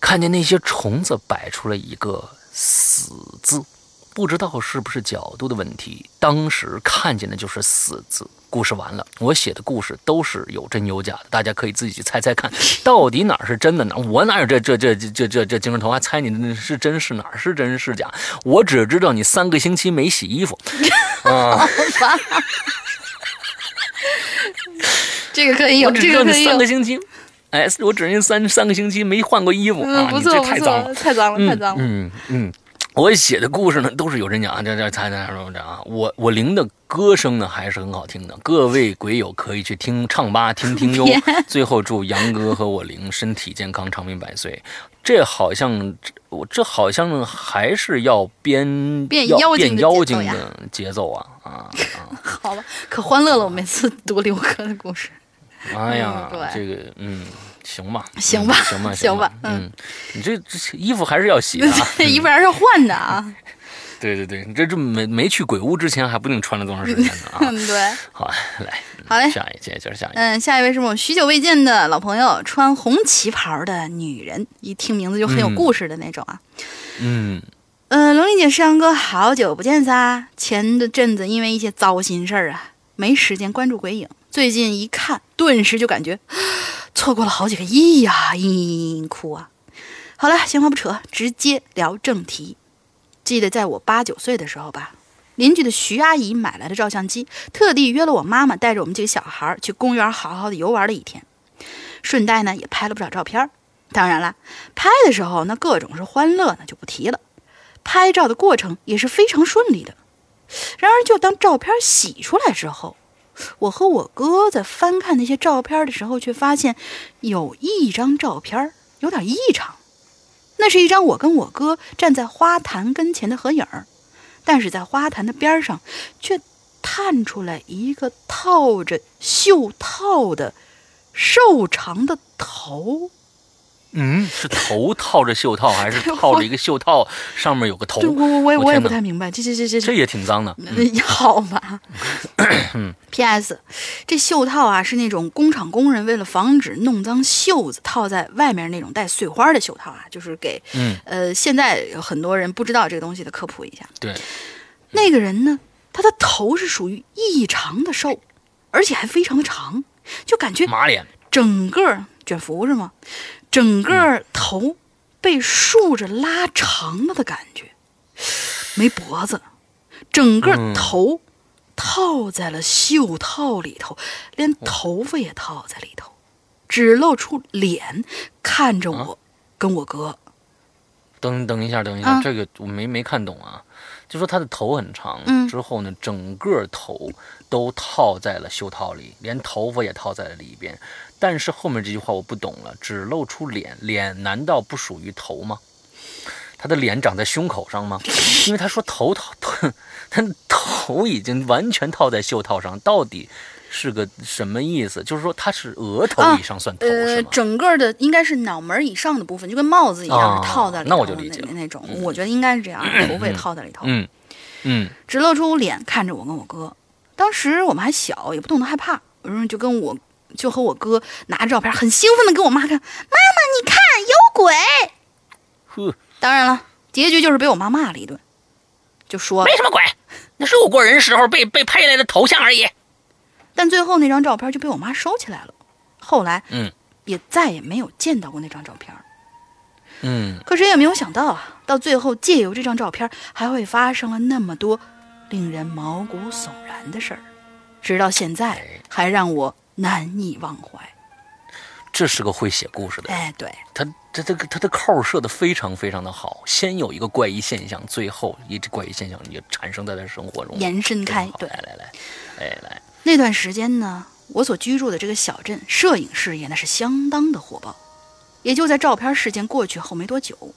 看见那些虫子摆出了一个死字，不知道是不是角度的问题，当时看见的就是死字。故事完了，我写的故事都是有真有假的，大家可以自己去猜猜看，到底哪是真的哪？我哪有这这这这这这精神头还猜你是真是哪是真是假？我只知道你三个星期没洗衣服啊！
这个可以有，
这个可以。三个星期，哎，我只认三三个星期没换过衣服啊！
不错，太
脏了，
太脏了，太脏了。
嗯嗯。我写的故事呢，都是有人讲，这这猜猜什么这啊？我我灵的歌声呢，还是很好听的。各位鬼友可以去听唱吧听听哟。最后祝杨哥和我灵身体健康，长命百岁。这好像我这好像还是要编
变妖
精的节奏啊啊啊！
好吧，可欢乐了。我每次读刘哥的故事。
哎呀，这个嗯。行吧，
行吧，
行吧，
行吧，
嗯，你这这衣服还是要洗的，
衣服还是要换的啊。
对对对，你这这没没去鬼屋之前还不定穿了多长时间呢啊！
对，
好，来，
好嘞，
下一接接着下一，
嗯，下一位是我们许久未见的老朋友，穿红旗袍的女人，一听名字就很有故事的那种啊。
嗯
嗯，龙玲姐、石阳哥，好久不见撒！前的阵子因为一些糟心事儿啊，没时间关注鬼影，最近一看，顿时就感觉错过了好几个亿呀！嘤嘤嘤哭啊！好了，闲话不扯，直接聊正题。记得在我八九岁的时候吧，邻居的徐阿姨买来的照相机，特地约了我妈妈带着我们几个小孩去公园好好的游玩了一天，顺带呢也拍了不少照片。当然了，拍的时候那各种是欢乐呢，就不提了。拍照的过程也是非常顺利的。然而，就当照片洗出来之后，我和我哥在翻看那些照片的时候，却发现有一张照片有点异常。那是一张我跟我哥站在花坛跟前的合影儿，但是在花坛的边上，却探出来一个套着袖套的瘦长的头。
嗯，是头套着袖套，还是套着一个袖套上面有个头？
对，我我我也
我
我也不太明白，这这这这
这也挺脏的。
嗯，好吧。P.S. 这袖套啊，是那种工厂工人为了防止弄脏袖子，套在外面那种带碎花的袖套啊，就是给
嗯
呃，现在有很多人不知道这个东西的科普一下。
对，
那个人呢，他的头是属于异常的瘦，而且还非常的长，就感觉
马脸。
整个卷福是吗？整个头被竖着拉长了的感觉，没脖子，整个头套在了袖套里头，连头发也套在里头，只露出脸看着我跟我哥。
等等一下，等一下，
啊
这个我没没看懂啊。就说他的头很长，
嗯
之后呢，整个头都套在了袖套里，连头发也套在了里边。但是后面这句话我不懂了，只露出脸，脸难道不属于头吗？他的脸长在胸口上吗？因为他说头套，他头已经完全套在袖套上，到底是个什么意思？就是说他是额头以上算头、
整个的应该是脑门以上的部分，就跟帽子一样，套在里头
那我就
的
理解
那那种。我觉得应该是这样，头发也套在里头。
嗯嗯
只露出脸看着我跟我哥。当时我们还小，也不懂得害怕，然后就跟我就和我哥拿着照片，很兴奋的给我妈看：“妈妈，你看有鬼
呵，！”
当然了，结局就是被我妈骂了一顿，就说
没什么鬼，那是我过人时候被被拍下来的头像而已。
但最后那张照片就被我妈收起来了，后来
嗯
也再也没有见到过那张照片。
嗯，
可谁也没有想到啊，到最后借由这张照片，还会发生了那么多令人毛骨悚然的事儿，直到现在还让我难以忘怀。
这是个会写故事的人，
哎，对，
他他这个他的扣设的非常非常的好，先有一个怪异现象，最后一这怪异现象也产生在他生活中，
延伸开对
来来来，哎来，
那段时间呢，我所居住的这个小镇摄影事业那是相当的火爆。也就在照片事件过去后没多久，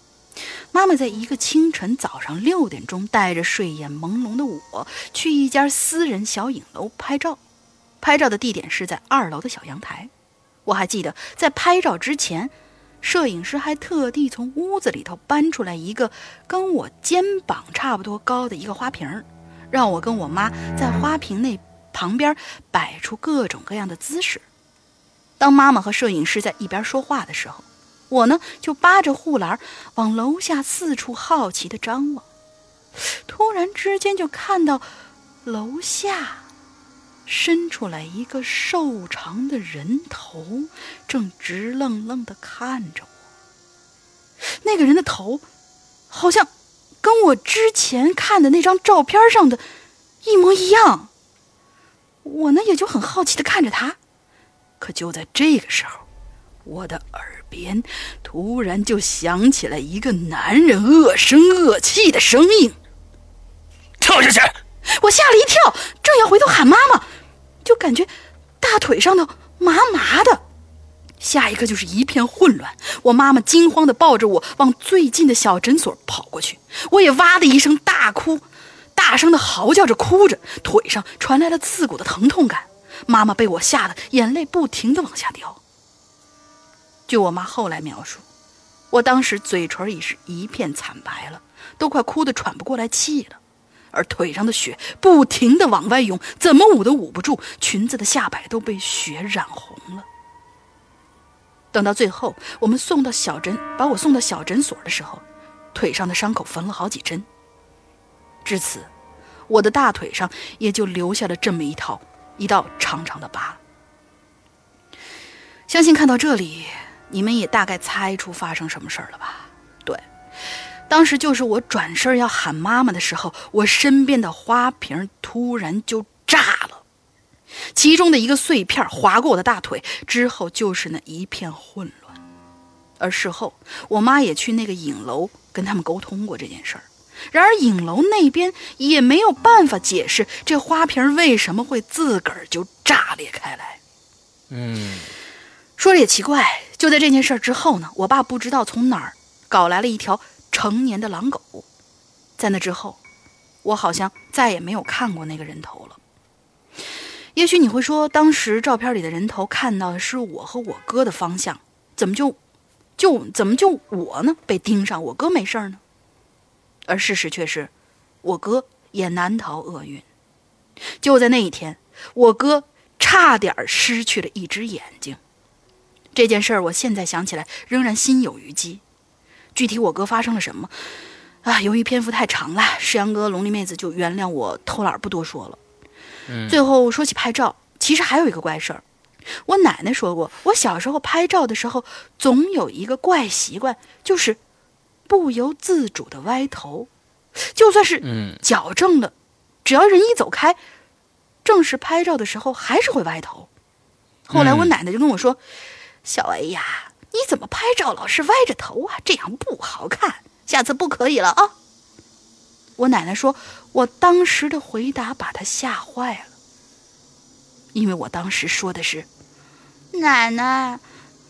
妈妈在一个清晨早上六点钟，带着睡眼朦胧的我去一家私人小影楼拍照。拍照的地点是在二楼的小阳台。我还记得，在拍照之前，摄影师还特地从屋子里头搬出来一个跟我肩膀差不多高的一个花瓶，让我跟我妈在花瓶那旁边摆出各种各样的姿势。当妈妈和摄影师在一边说话的时候，我呢就扒着护栏往楼下四处好奇的张望。突然之间就看到楼下伸出来一个瘦长的人头，正直愣愣地看着我。那个人的头好像跟我之前看的那张照片上的一模一样。我呢也就很好奇的看着他。可就在这个时候，我的耳边突然就响起了一个男人恶声恶气的声音。
跳下去！
我吓了一跳，正要回头喊妈妈，就感觉大腿上头麻麻的。下一刻就是一片混乱，我妈妈惊慌的抱着我往最近的小诊所跑过去，我也哇的一声大哭，大声的嚎叫着哭着，腿上传来了刺骨的疼痛感。妈妈被我吓得眼泪不停的往下掉。据我妈后来描述，我当时嘴唇已是一片惨白了，都快哭得喘不过来气了，而腿上的血不停地往外涌，怎么捂都捂不住，裙子的下摆都被血染红了。等到最后，我们送到小诊，把我送到小诊所的时候，腿上的伤口缝了好几针。至此，我的大腿上也就留下了这么一套一道长长的疤。相信看到这里，你们也大概猜出发生什么事儿了吧？对，当时就是我转身要喊妈妈的时候，我身边的花瓶突然就炸了，其中的一个碎片划过我的大腿，之后就是那一片混乱。而事后，我妈也去那个影楼跟他们沟通过这件事儿，然而影楼那边也没有办法解释这花瓶为什么会自个儿就炸裂开来。
嗯。
说了也奇怪，就在这件事之后呢，我爸不知道从哪儿搞来了一条成年的狼狗。在那之后，我好像再也没有看过那个人头了。也许你会说，当时照片里的人头看到的是我和我哥的方向，怎么就就怎么就我呢被盯上，我哥没事呢？而事实却是，我哥也难逃厄运。就在那一天，我哥差点失去了一只眼睛。这件事儿，我现在想起来仍然心有余悸。具体我哥发生了什么啊？由于篇幅太长了，石阳哥、龙鳞妹子就原谅我偷懒，不多说了。
嗯，
最后说起拍照，其实还有一个怪事儿。我奶奶说过，我小时候拍照的时候，总有一个怪习惯，就是不由自主的歪头，就算是矫正了，只要人一走开，正式拍照的时候还是会歪头。后来我奶奶就跟我说。小 A 呀，你怎么拍照老是歪着头啊？这样不好看，下次不可以了啊！我奶奶说，我当时的回答把她吓坏了，因为我当时说的是：“奶奶，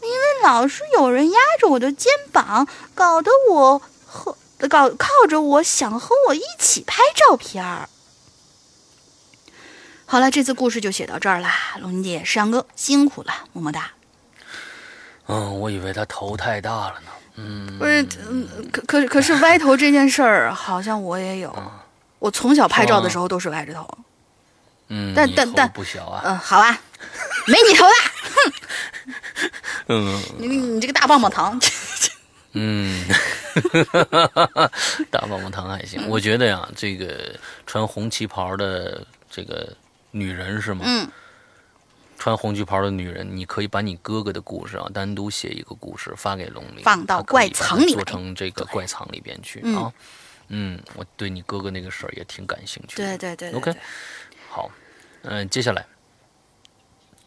因为老是有人压着我的肩膀，搞得我和搞靠着我想和我一起拍照片儿。”好了，这次故事就写到这儿啦，龙妮姐、山哥辛苦了，么么哒。
嗯，我以为他头太大了呢。嗯，
不是，嗯，可可是可是歪头这件事儿，好像我也有。我从小拍照的时候都是歪着头。
嗯，
但但但
不小啊。
嗯，好啊，没你头大。
哼。嗯。
你你这个大棒棒糖。
嗯。大棒棒糖还行，我觉得呀，这个穿红旗袍的这个女人是吗？
嗯。
穿红旗袍的女人，你可以把你哥哥的故事啊单独写一个故事发给龙鳞，
放到怪藏里，
做成这个怪藏里边去啊。嗯，我对你哥哥那个事儿也挺感兴趣。
对对对
，OK，好，嗯，接下来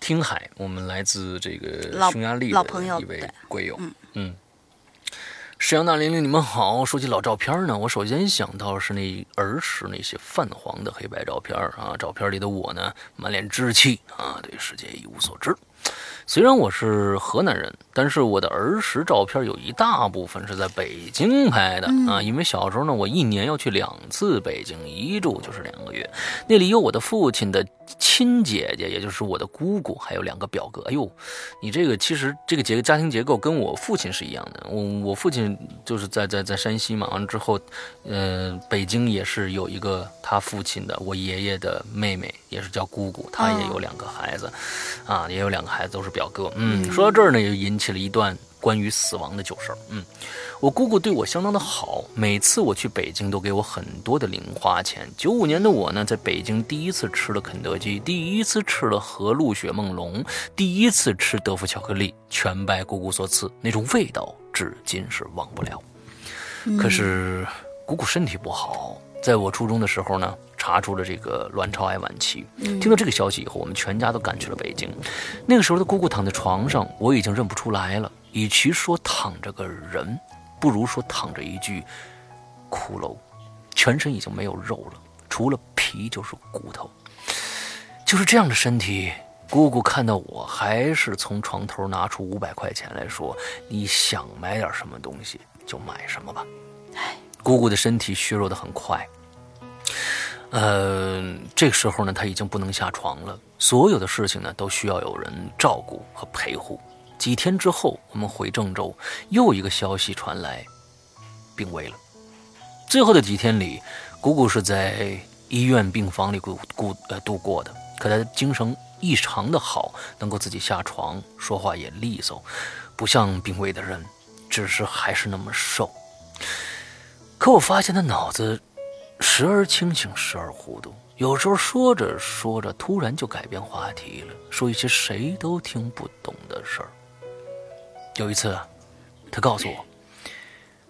听海，我们来自这个匈牙利的一位贵友，嗯。沈阳大玲玲，你们好。说起老照片呢，我首先想到是那儿时那些泛黄的黑白照片啊。照片里的我呢，满脸稚气啊，对世界一无所知。虽然我是河南人，但是我的儿时照片有一大部分是在北京拍的啊。因为小时候呢，我一年要去两次北京，一住就是两个月。那里有我的父亲的亲姐姐，也就是我的姑姑，还有两个表哥。哎呦，你这个其实这个结家庭结构跟我父亲是一样的。我我父亲就是在在在山西嘛，完了之后，呃，北京也是有一个他父亲的我爷爷的妹妹，也是叫姑姑，她也有两个孩子，啊，也有两个孩子都是表。哥，嗯，说到这儿呢，又引起了一段关于死亡的旧事儿。嗯，我姑姑对我相当的好，每次我去北京都给我很多的零花钱。九五年的我呢，在北京第一次吃了肯德基，第一次吃了和路雪梦龙，第一次吃德芙巧克力，全拜姑姑所赐，那种味道至今是忘不了。可是姑姑身体不好。在我初中的时候呢，查出了这个卵巢癌晚期。听到这个消息以后，我们全家都赶去了北京。那个时候的姑姑躺在床上，我已经认不出来了。与其说躺着个人，不如说躺着一具骷髅，全身已经没有肉了，除了皮就是骨头。就是这样的身体，姑姑看到我，还是从床头拿出五百块钱来说：“你想买点什么东西就买什么吧。”姑姑的身体虚弱的很快，呃，这个时候呢，她已经不能下床了，所有的事情呢都需要有人照顾和陪护。几天之后，我们回郑州，又一个消息传来，病危了。最后的几天里，姑姑是在医院病房里过过呃度过的。可她精神异常的好，能够自己下床，说话也利索，不像病危的人，只是还是那么瘦。可我发现她脑子时而清醒，时而糊涂。有时候说着说着，突然就改变话题了，说一些谁都听不懂的事儿。有一次，他告诉我，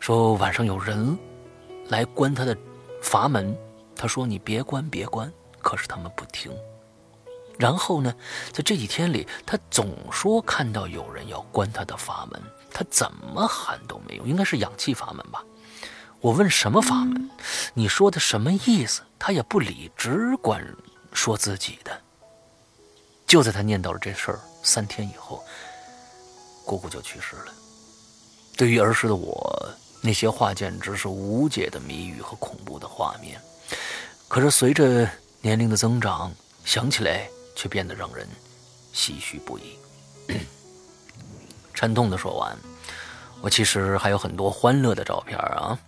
说晚上有人来关他的阀门，他说你别关别关，可是他们不听。然后呢，在这几天里，他总说看到有人要关他的阀门，他怎么喊都没用，应该是氧气阀门吧。我问什么阀门？你说的什么意思？他也不理，只管说自己的。就在他念叨了这事儿三天以后，姑姑就去世了。对于儿时的我，那些话简直是无解的谜语和恐怖的画面。可是随着年龄的增长，想起来却变得让人唏嘘不已。沉痛的说完。我其实还有很多欢乐的照片啊！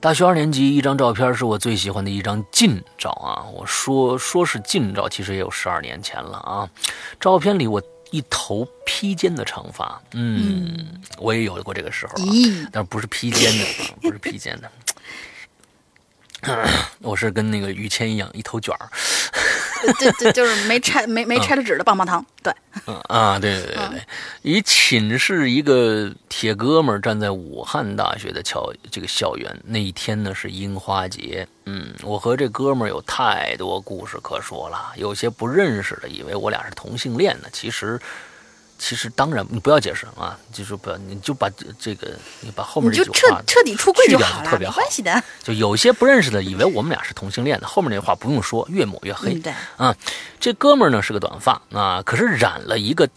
大学二年级一张照片是我最喜欢的一张近照啊！我说说是近照，其实也有十二年前了啊！照片里我一头披肩的长发，嗯，我也有过这个时候，但是不是披肩的，不是披肩的，我是跟那个于谦一样，一头卷儿。
对对，就是没拆没没拆了纸的棒棒糖，对。
嗯啊，对对对对，以寝室一个铁哥们儿站在武汉大学的校这个校园，那一天呢是樱花节。嗯，我和这哥们儿有太多故事可说了，有些不认识的以为我俩是同性恋呢，其实。其实当然，你不要解释啊，就是不要，你就把这个，你把后面这句
话彻底出柜就好
了，特别
好。没关系的。
就有些不认识的，以为我们俩是同性恋的，后面那话不用说，越抹越黑。
对
啊，这哥们儿呢是个短发啊，可是染了一个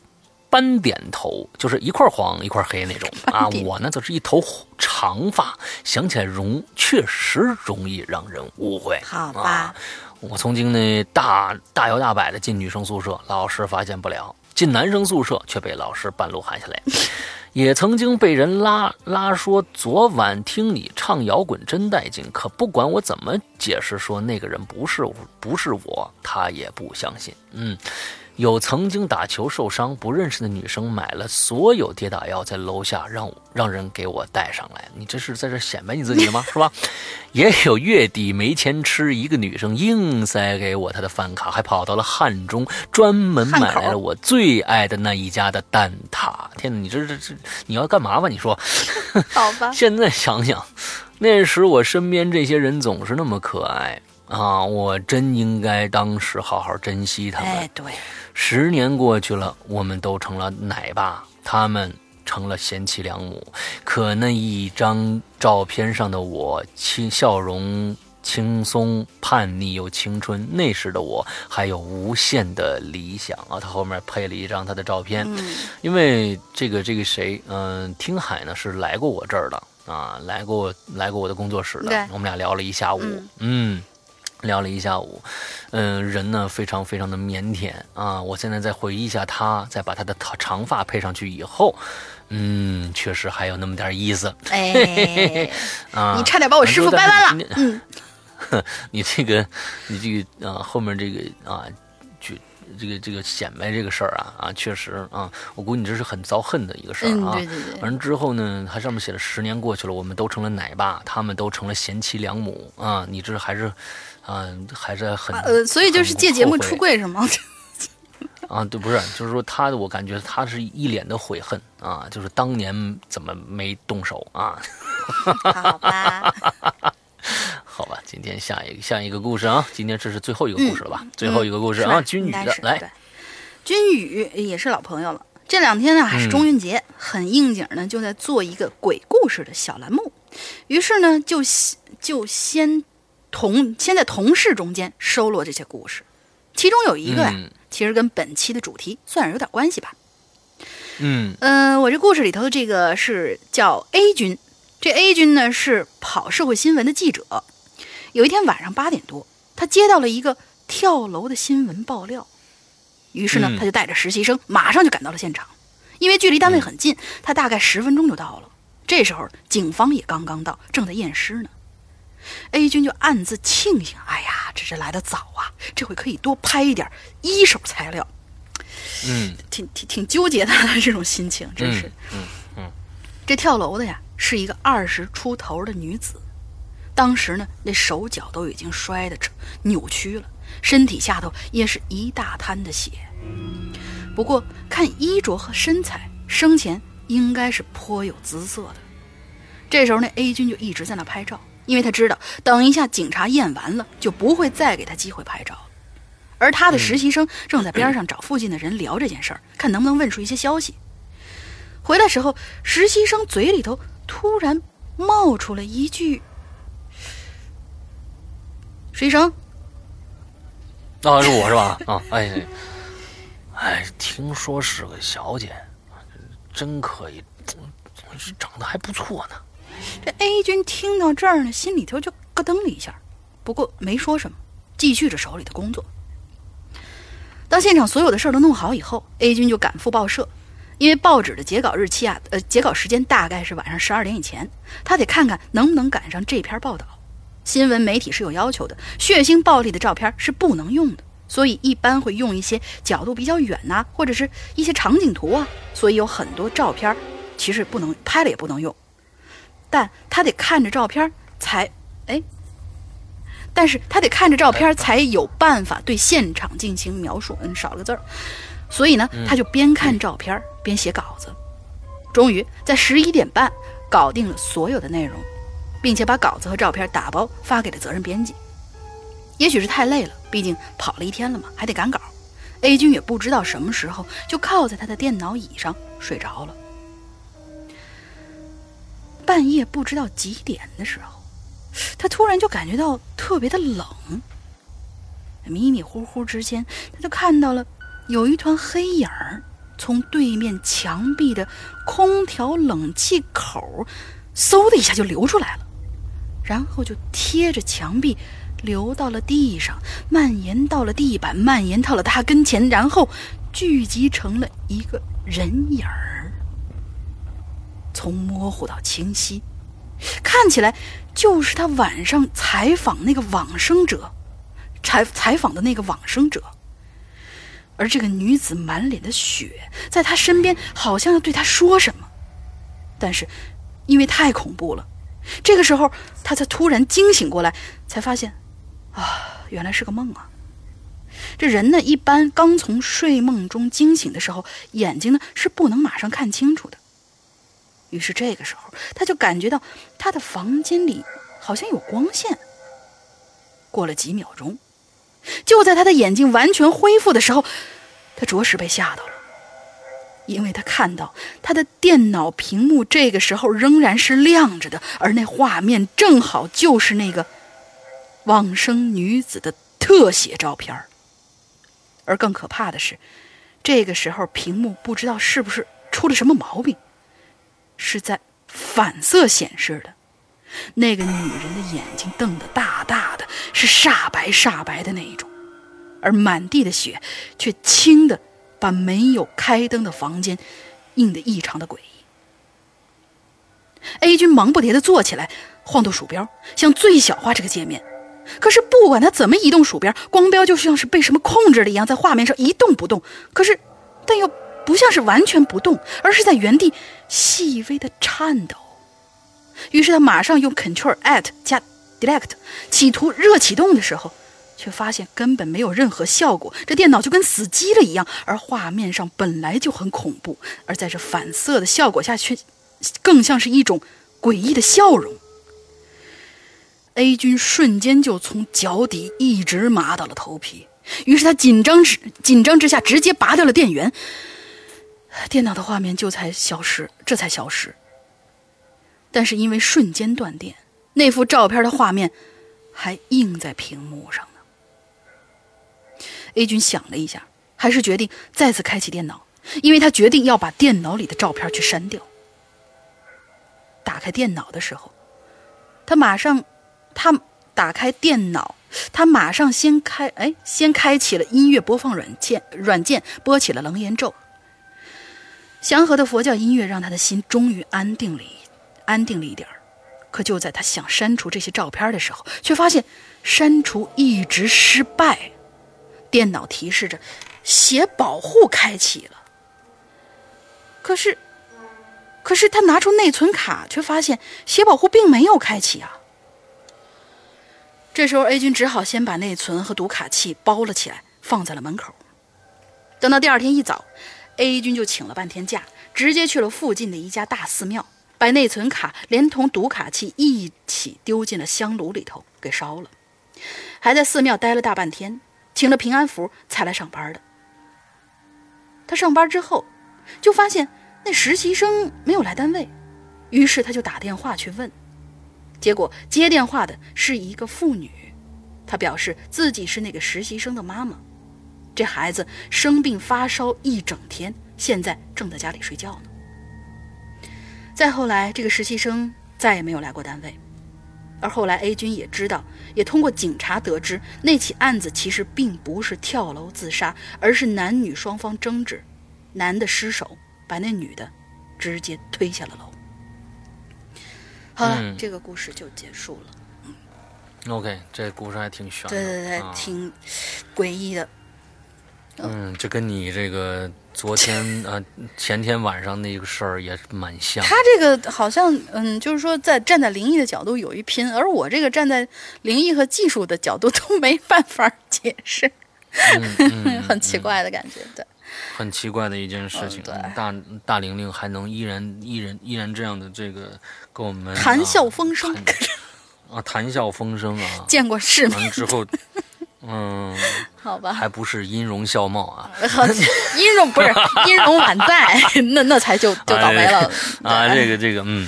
斑点头，就是一块黄一块黑那种 啊。我呢则是一头长发，想起来容确实容易让人误会。
好吧，
我曾经呢大大摇大摆的进女生宿舍，老师发现不了。进男生宿舍却被老师半路喊下来，也曾经被人拉拉说昨晚听你唱摇滚真带劲，可不管我怎么解释说那个人不是不是我，他也不相信。嗯。有曾经打球受伤不认识的女生买了所有跌打药，在楼下让让人给我带上来。你这是在这显摆你自己的吗？是吧？也有月底没钱吃，一个女生硬塞给我她的饭卡，还跑到了汉中专门买来了我最爱的那一家的蛋挞。天哪，你这这这你要干嘛吧？你说？
好吧。
现在想想，那时我身边这些人总是那么可爱啊！我真应该当时好好珍惜他们。
哎，对。
十年过去了，我们都成了奶爸，他们成了贤妻良母。可那一张照片上的我，轻笑容轻松、叛逆又青春。那时的我还有无限的理想啊！他后面配了一张他的照片，因为这个这个谁，嗯，听海呢是来过我这儿的啊，来过来过我的工作室的，我们俩聊了一下午，嗯。聊了一下午，嗯，人呢非常非常的腼腆啊。我现在再回忆一下他，再把他的长长发配上去以后，嗯，确实还有那么点意思。
哎，啊，你差点把我师傅掰弯了。嗯，
你这个，你这个啊，后面这个啊，就这个这个显摆这个事儿啊啊，确实啊，我估计你这是很遭恨的一个事儿
啊。对对对。
完了之后呢，它上面写了十年过去了，我们都成了奶爸，他们都成了贤妻良母啊。你这还是。嗯，还是很
呃，所以就是借节目出柜是吗？
啊，对，不是，就是说他，我感觉他是一脸的悔恨啊，就是当年怎么没动手啊？
好吧，
好吧，今天下一个下一个故事啊，今天这是最后一个故事了吧？最后一个故事啊，君宇的来，
君宇也是老朋友了。这两天呢还是中元节，很应景呢，就在做一个鬼故事的小栏目，于是呢就就先。同先在同事中间收罗这些故事，其中有一个呀，其实跟本期的主题算是有点关系吧。
嗯
嗯，我这故事里头的这个是叫 A 君，这 A 君呢是跑社会新闻的记者。有一天晚上八点多，他接到了一个跳楼的新闻爆料，于是呢他就带着实习生马上就赶到了现场。因为距离单位很近，他大概十分钟就到了。这时候警方也刚刚到，正在验尸呢。A 君就暗自庆幸：“哎呀，这是来的早啊，这回可以多拍一点一手材料。”
嗯，
挺挺挺纠结的这种心情，真是。
嗯嗯，
这跳楼的呀，是一个二十出头的女子，当时呢，那手脚都已经摔得扭曲了，身体下头也是一大滩的血。不过看衣着和身材，生前应该是颇有姿色的。这时候，那 A 君就一直在那拍照。因为他知道，等一下警察验完了，就不会再给他机会拍照了。而他的实习生正在边上找附近的人聊这件事儿，看能不能问出一些消息。回来时候，实习生嘴里头突然冒出了一句：“实习生，那
啊，是我是吧？啊，哎，哎，听说是个小姐，真可以，长得还不错呢。”
这 A 君听到这儿呢，心里头就咯噔了一下，不过没说什么，继续着手里的工作。当现场所有的事儿都弄好以后，A 君就赶赴报社，因为报纸的截稿日期啊，呃，截稿时间大概是晚上十二点以前，他得看看能不能赶上这篇报道。新闻媒体是有要求的，血腥暴力的照片是不能用的，所以一般会用一些角度比较远呐，或者是一些场景图啊，所以有很多照片其实不能拍了也不能用。但他得看着照片才，哎，但是他得看着照片才有办法对现场进行描述。嗯，少了个字儿，所以呢，他就边看照片边写稿子。终于在十一点半搞定了所有的内容，并且把稿子和照片打包发给了责任编辑。也许是太累了，毕竟跑了一天了嘛，还得赶稿。A 君也不知道什么时候就靠在他的电脑椅上睡着了。半夜不知道几点的时候，他突然就感觉到特别的冷。迷迷糊糊之间，他就看到了有一团黑影儿从对面墙壁的空调冷气口，嗖的一下就流出来了，然后就贴着墙壁流到了地上，蔓延到了地板，蔓延到了他跟前，然后聚集成了一个人影儿。从模糊到清晰，看起来就是他晚上采访那个往生者，采采访的那个往生者。而这个女子满脸的血，在他身边，好像要对他说什么，但是因为太恐怖了，这个时候他才突然惊醒过来，才发现，啊，原来是个梦啊！这人呢，一般刚从睡梦中惊醒的时候，眼睛呢是不能马上看清楚的。于是这个时候，他就感觉到他的房间里好像有光线。过了几秒钟，就在他的眼睛完全恢复的时候，他着实被吓到了，因为他看到他的电脑屏幕这个时候仍然是亮着的，而那画面正好就是那个往生女子的特写照片而更可怕的是，这个时候屏幕不知道是不是出了什么毛病。是在反色显示的，那个女人的眼睛瞪得大大的，是煞白煞白的那一种，而满地的血却轻的把没有开灯的房间映得异常的诡异。A 君忙不迭地坐起来，晃动鼠标，想最小化这个界面。可是不管他怎么移动鼠标，光标就像是被什么控制了一样，在画面上一动不动。可是，但又。不像是完全不动，而是在原地细微的颤抖。于是他马上用 Control Alt 加 Delete，企图热启动的时候，却发现根本没有任何效果。这电脑就跟死机了一样，而画面上本来就很恐怖，而在这反色的效果下，却更像是一种诡异的笑容。A 君瞬间就从脚底一直麻到了头皮，于是他紧张之紧张之下，直接拔掉了电源。电脑的画面就才消失，这才消失。但是因为瞬间断电，那幅照片的画面还映在屏幕上呢。A 君想了一下，还是决定再次开启电脑，因为他决定要把电脑里的照片去删掉。打开电脑的时候，他马上，他打开电脑，他马上先开，哎，先开启了音乐播放软件，软件播起了《楞严咒》。祥和的佛教音乐让他的心终于安定了一，安定了一点儿。可就在他想删除这些照片的时候，却发现删除一直失败，电脑提示着写保护开启了。可是，可是他拿出内存卡，却发现写保护并没有开启啊。这时候，A 君只好先把内存和读卡器包了起来，放在了门口。等到第二天一早，A 君就请了半天假，直接去了附近的一家大寺庙。把内存卡连同读卡器一起丢进了香炉里头，给烧了。还在寺庙待了大半天，请了平安符才来上班的。他上班之后，就发现那实习生没有来单位，于是他就打电话去问，结果接电话的是一个妇女，她表示自己是那个实习生的妈妈，这孩子生病发烧一整天，现在正在家里睡觉呢。再后来，这个实习生再也没有来过单位。而后来，A 君也知道，也通过警察得知，那起案子其实并不是跳楼自杀，而是男女双方争执，男的失手把那女的直接推下了楼。好了，这个故事就结束了。
嗯，OK，这故事还挺悬，
对对对，挺诡异的。
嗯，这跟你这个昨天呃前天晚上那个事儿也蛮像。
他这个好像嗯，就是说在站在灵异的角度有一拼，而我这个站在灵异和技术的角度都 没办法解释，嗯 很奇怪的感觉，对。
很奇怪的一件事情，大大玲玲还能依然依然依然这样的这个跟我们
谈笑风生
啊，谈笑风生啊，
见过世面
之后。嗯，
好吧，
还不是音容笑貌啊，
音容不是 音容宛在，那那才就就倒霉了
啊！这个这个，嗯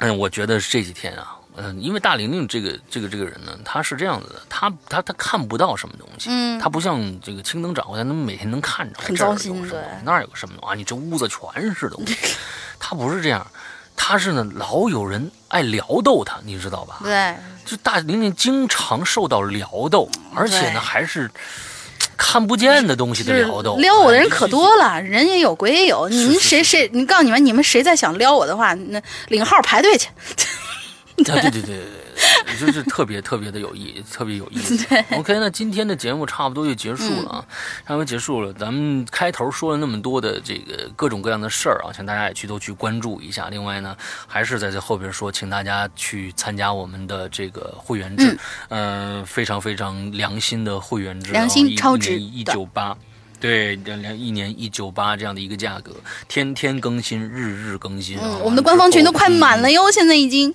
嗯，我觉得这几天啊，嗯，因为大玲玲这个这个这个人呢，他是这样子的，他他他看不到什么东西，
嗯，
他不像这个青灯掌柜，他能每天能看着，
很糟心，对，
那儿有个什么东西啊？你这屋子全是东西，他不是这样。他是呢，老有人爱撩逗他，你知道吧？
对，
就大玲玲经常受到撩逗，而且呢，还是看不见的东西的撩逗。
撩我的人可多了，人也有，鬼也有。你们谁谁？你告诉你们，你们谁再想撩我的话，那领号排队去。
对对对对对。就是特别特别的有意，特别有意思。OK，那今天的节目差不多就结束了啊，差不多结束了。咱们开头说了那么多的这个各种各样的事儿啊，请大家也去都去关注一下。另外呢，还是在这后边说，请大家去参加我们的这个会员制，嗯，非常非常良心的会员制，
良心超值，
一九八，对，两两一年一九八这样的一个价格，天天更新，日日更新。
嗯，我们的官方群都快满了哟，现在已经。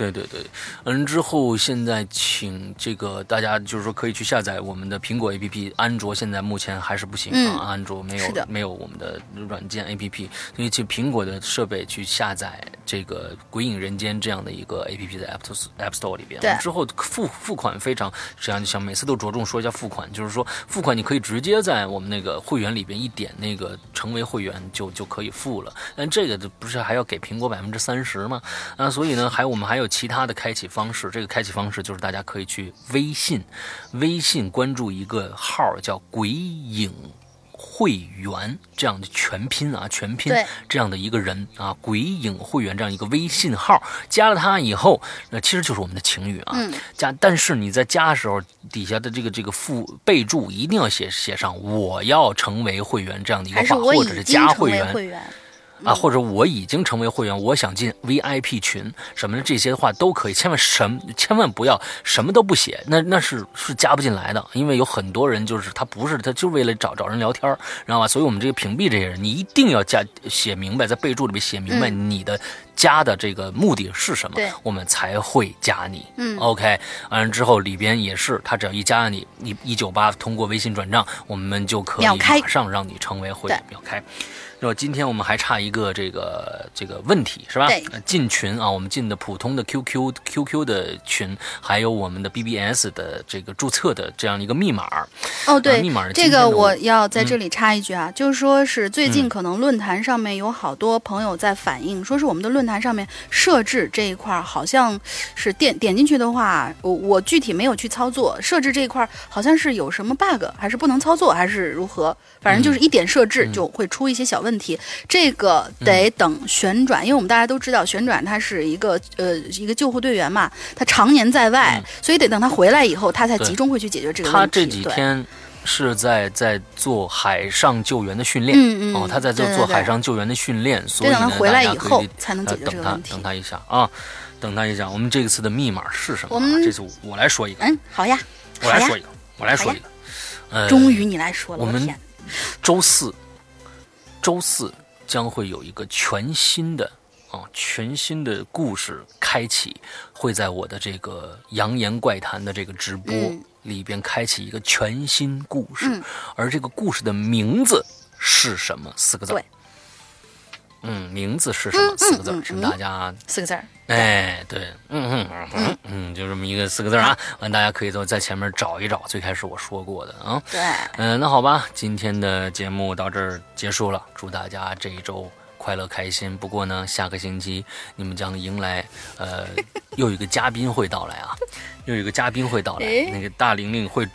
对对对，嗯，之后现在请这个大家就是说可以去下载我们的苹果 APP，安卓现在目前还是不行啊，安卓没有没有我们的软件 APP，所以去苹果的设备去下载这个《鬼影人间》这样的一个 APP 在 App Store App Store 里边。
对。
之后付付款非常，这样想每次都着重说一下付款，就是说付款你可以直接在我们那个会员里边一点那个成为会员就就可以付了，但这个不是还要给苹果百分之三十吗？啊，所以呢，还有我们还有。其他的开启方式，这个开启方式就是大家可以去微信，微信关注一个号叫“鬼影会员”这样的全拼啊，全拼这样的一个人啊，“鬼影会员”这样一个微信号，加了他以后，那其实就是我们的情侣啊。加，但是你在加的时候，底下的这个这个附备注一定要写写上“我要成为会员”这样的一个话，或者是加会员。啊，或者我已经成为会员，我想进 VIP 群什么的，这些话都可以，千万什千万不要什么都不写，那那是是加不进来的，因为有很多人就是他不是他就为了找找人聊天，知道吧？所以我们这个屏蔽这些人，你一定要加写明白，在备注里面写明白你的加的这个目的是什么，我们才会加你。
嗯
，OK，完了之后里边也是，他只要一加你，一一九八通过微信转账，我们就可以马上让你成为会员，秒开。说今天我们还差一个这个这个问题是吧？进群啊，我们进的普通的 QQ QQ 的群，还有我们的 BBS 的这个注册的这样一个密码。
哦，对，
密码
这个我要在这里插一句啊，就是说是最近可能论坛上面有好多朋友在反映，说是我们的论坛上面设置这一块好像是点点进去的话，我我具体没有去操作设置这一块，好像是有什么 bug，还是不能操作，还是如何？反正就是一点设置就会出一些小问。问题，这个得等旋转，因为我们大家都知道旋转他是一个呃一个救护队员嘛，他常年在外，所以得等他回来以后，他才集中会去解决这个问
题。他这几天是在在做海上救援的训练，
嗯
嗯，哦，他在做做海上救援的训练，所以
等他回来以后才能解决
这个问题。等他一下啊，等他一下，我们这次的密码是什么？
我们
这次我来说一个，
嗯，好呀，
我来说一个，我来说一个。
呃终于你来说了，
我们周四，周四将会有一个全新的啊，全新的故事开启，会在我的这个《扬言怪谈》的这个直播里边开启一个全新故事，而这个故事的名字是什么？四个字。
对。
嗯，名字是什么？四个字，请大家
四个字。
哎，对，嗯嗯嗯嗯，就这么一个四个字啊，完大家可以都在前面找一找，最开始我说过的啊。
对，
嗯，那好吧，今天的节目到这儿结束了，祝大家这一周快乐开心。不过呢，下个星期你们将迎来呃，又有一个嘉宾会到来啊，又有一个嘉宾会到来，那个大玲玲会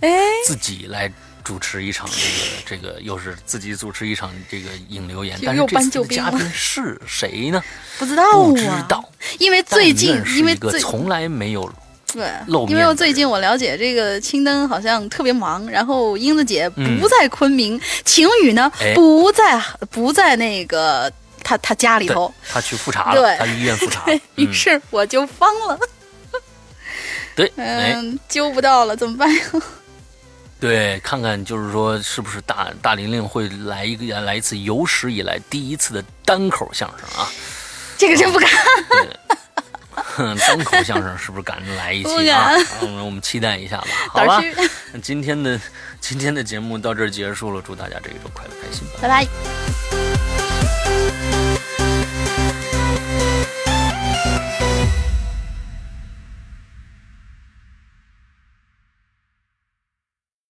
自己来。主持一场这个这个又是自己主持一场这个引流言，但是这次的嘉宾是谁呢？
不知道
啊，不知道，
因为最近因为
从来没有
对因为最近我了解这个青灯好像特别忙，然后英子姐不在昆明，晴雨呢不在不在那个他他家里头，
他去复查了，他去医院复查，
于是我就慌了，
对，
嗯，揪不到了，怎么办呀？
对，看看就是说，是不是大大玲玲会来一个来一次有史以来第一次的单口相声啊？
这个真不敢。
单口相声是不是敢来一期啊？我们我们期待一下吧。好吧，那今天的今天的节目到这儿结束了，祝大家这一周快乐开心，
拜拜。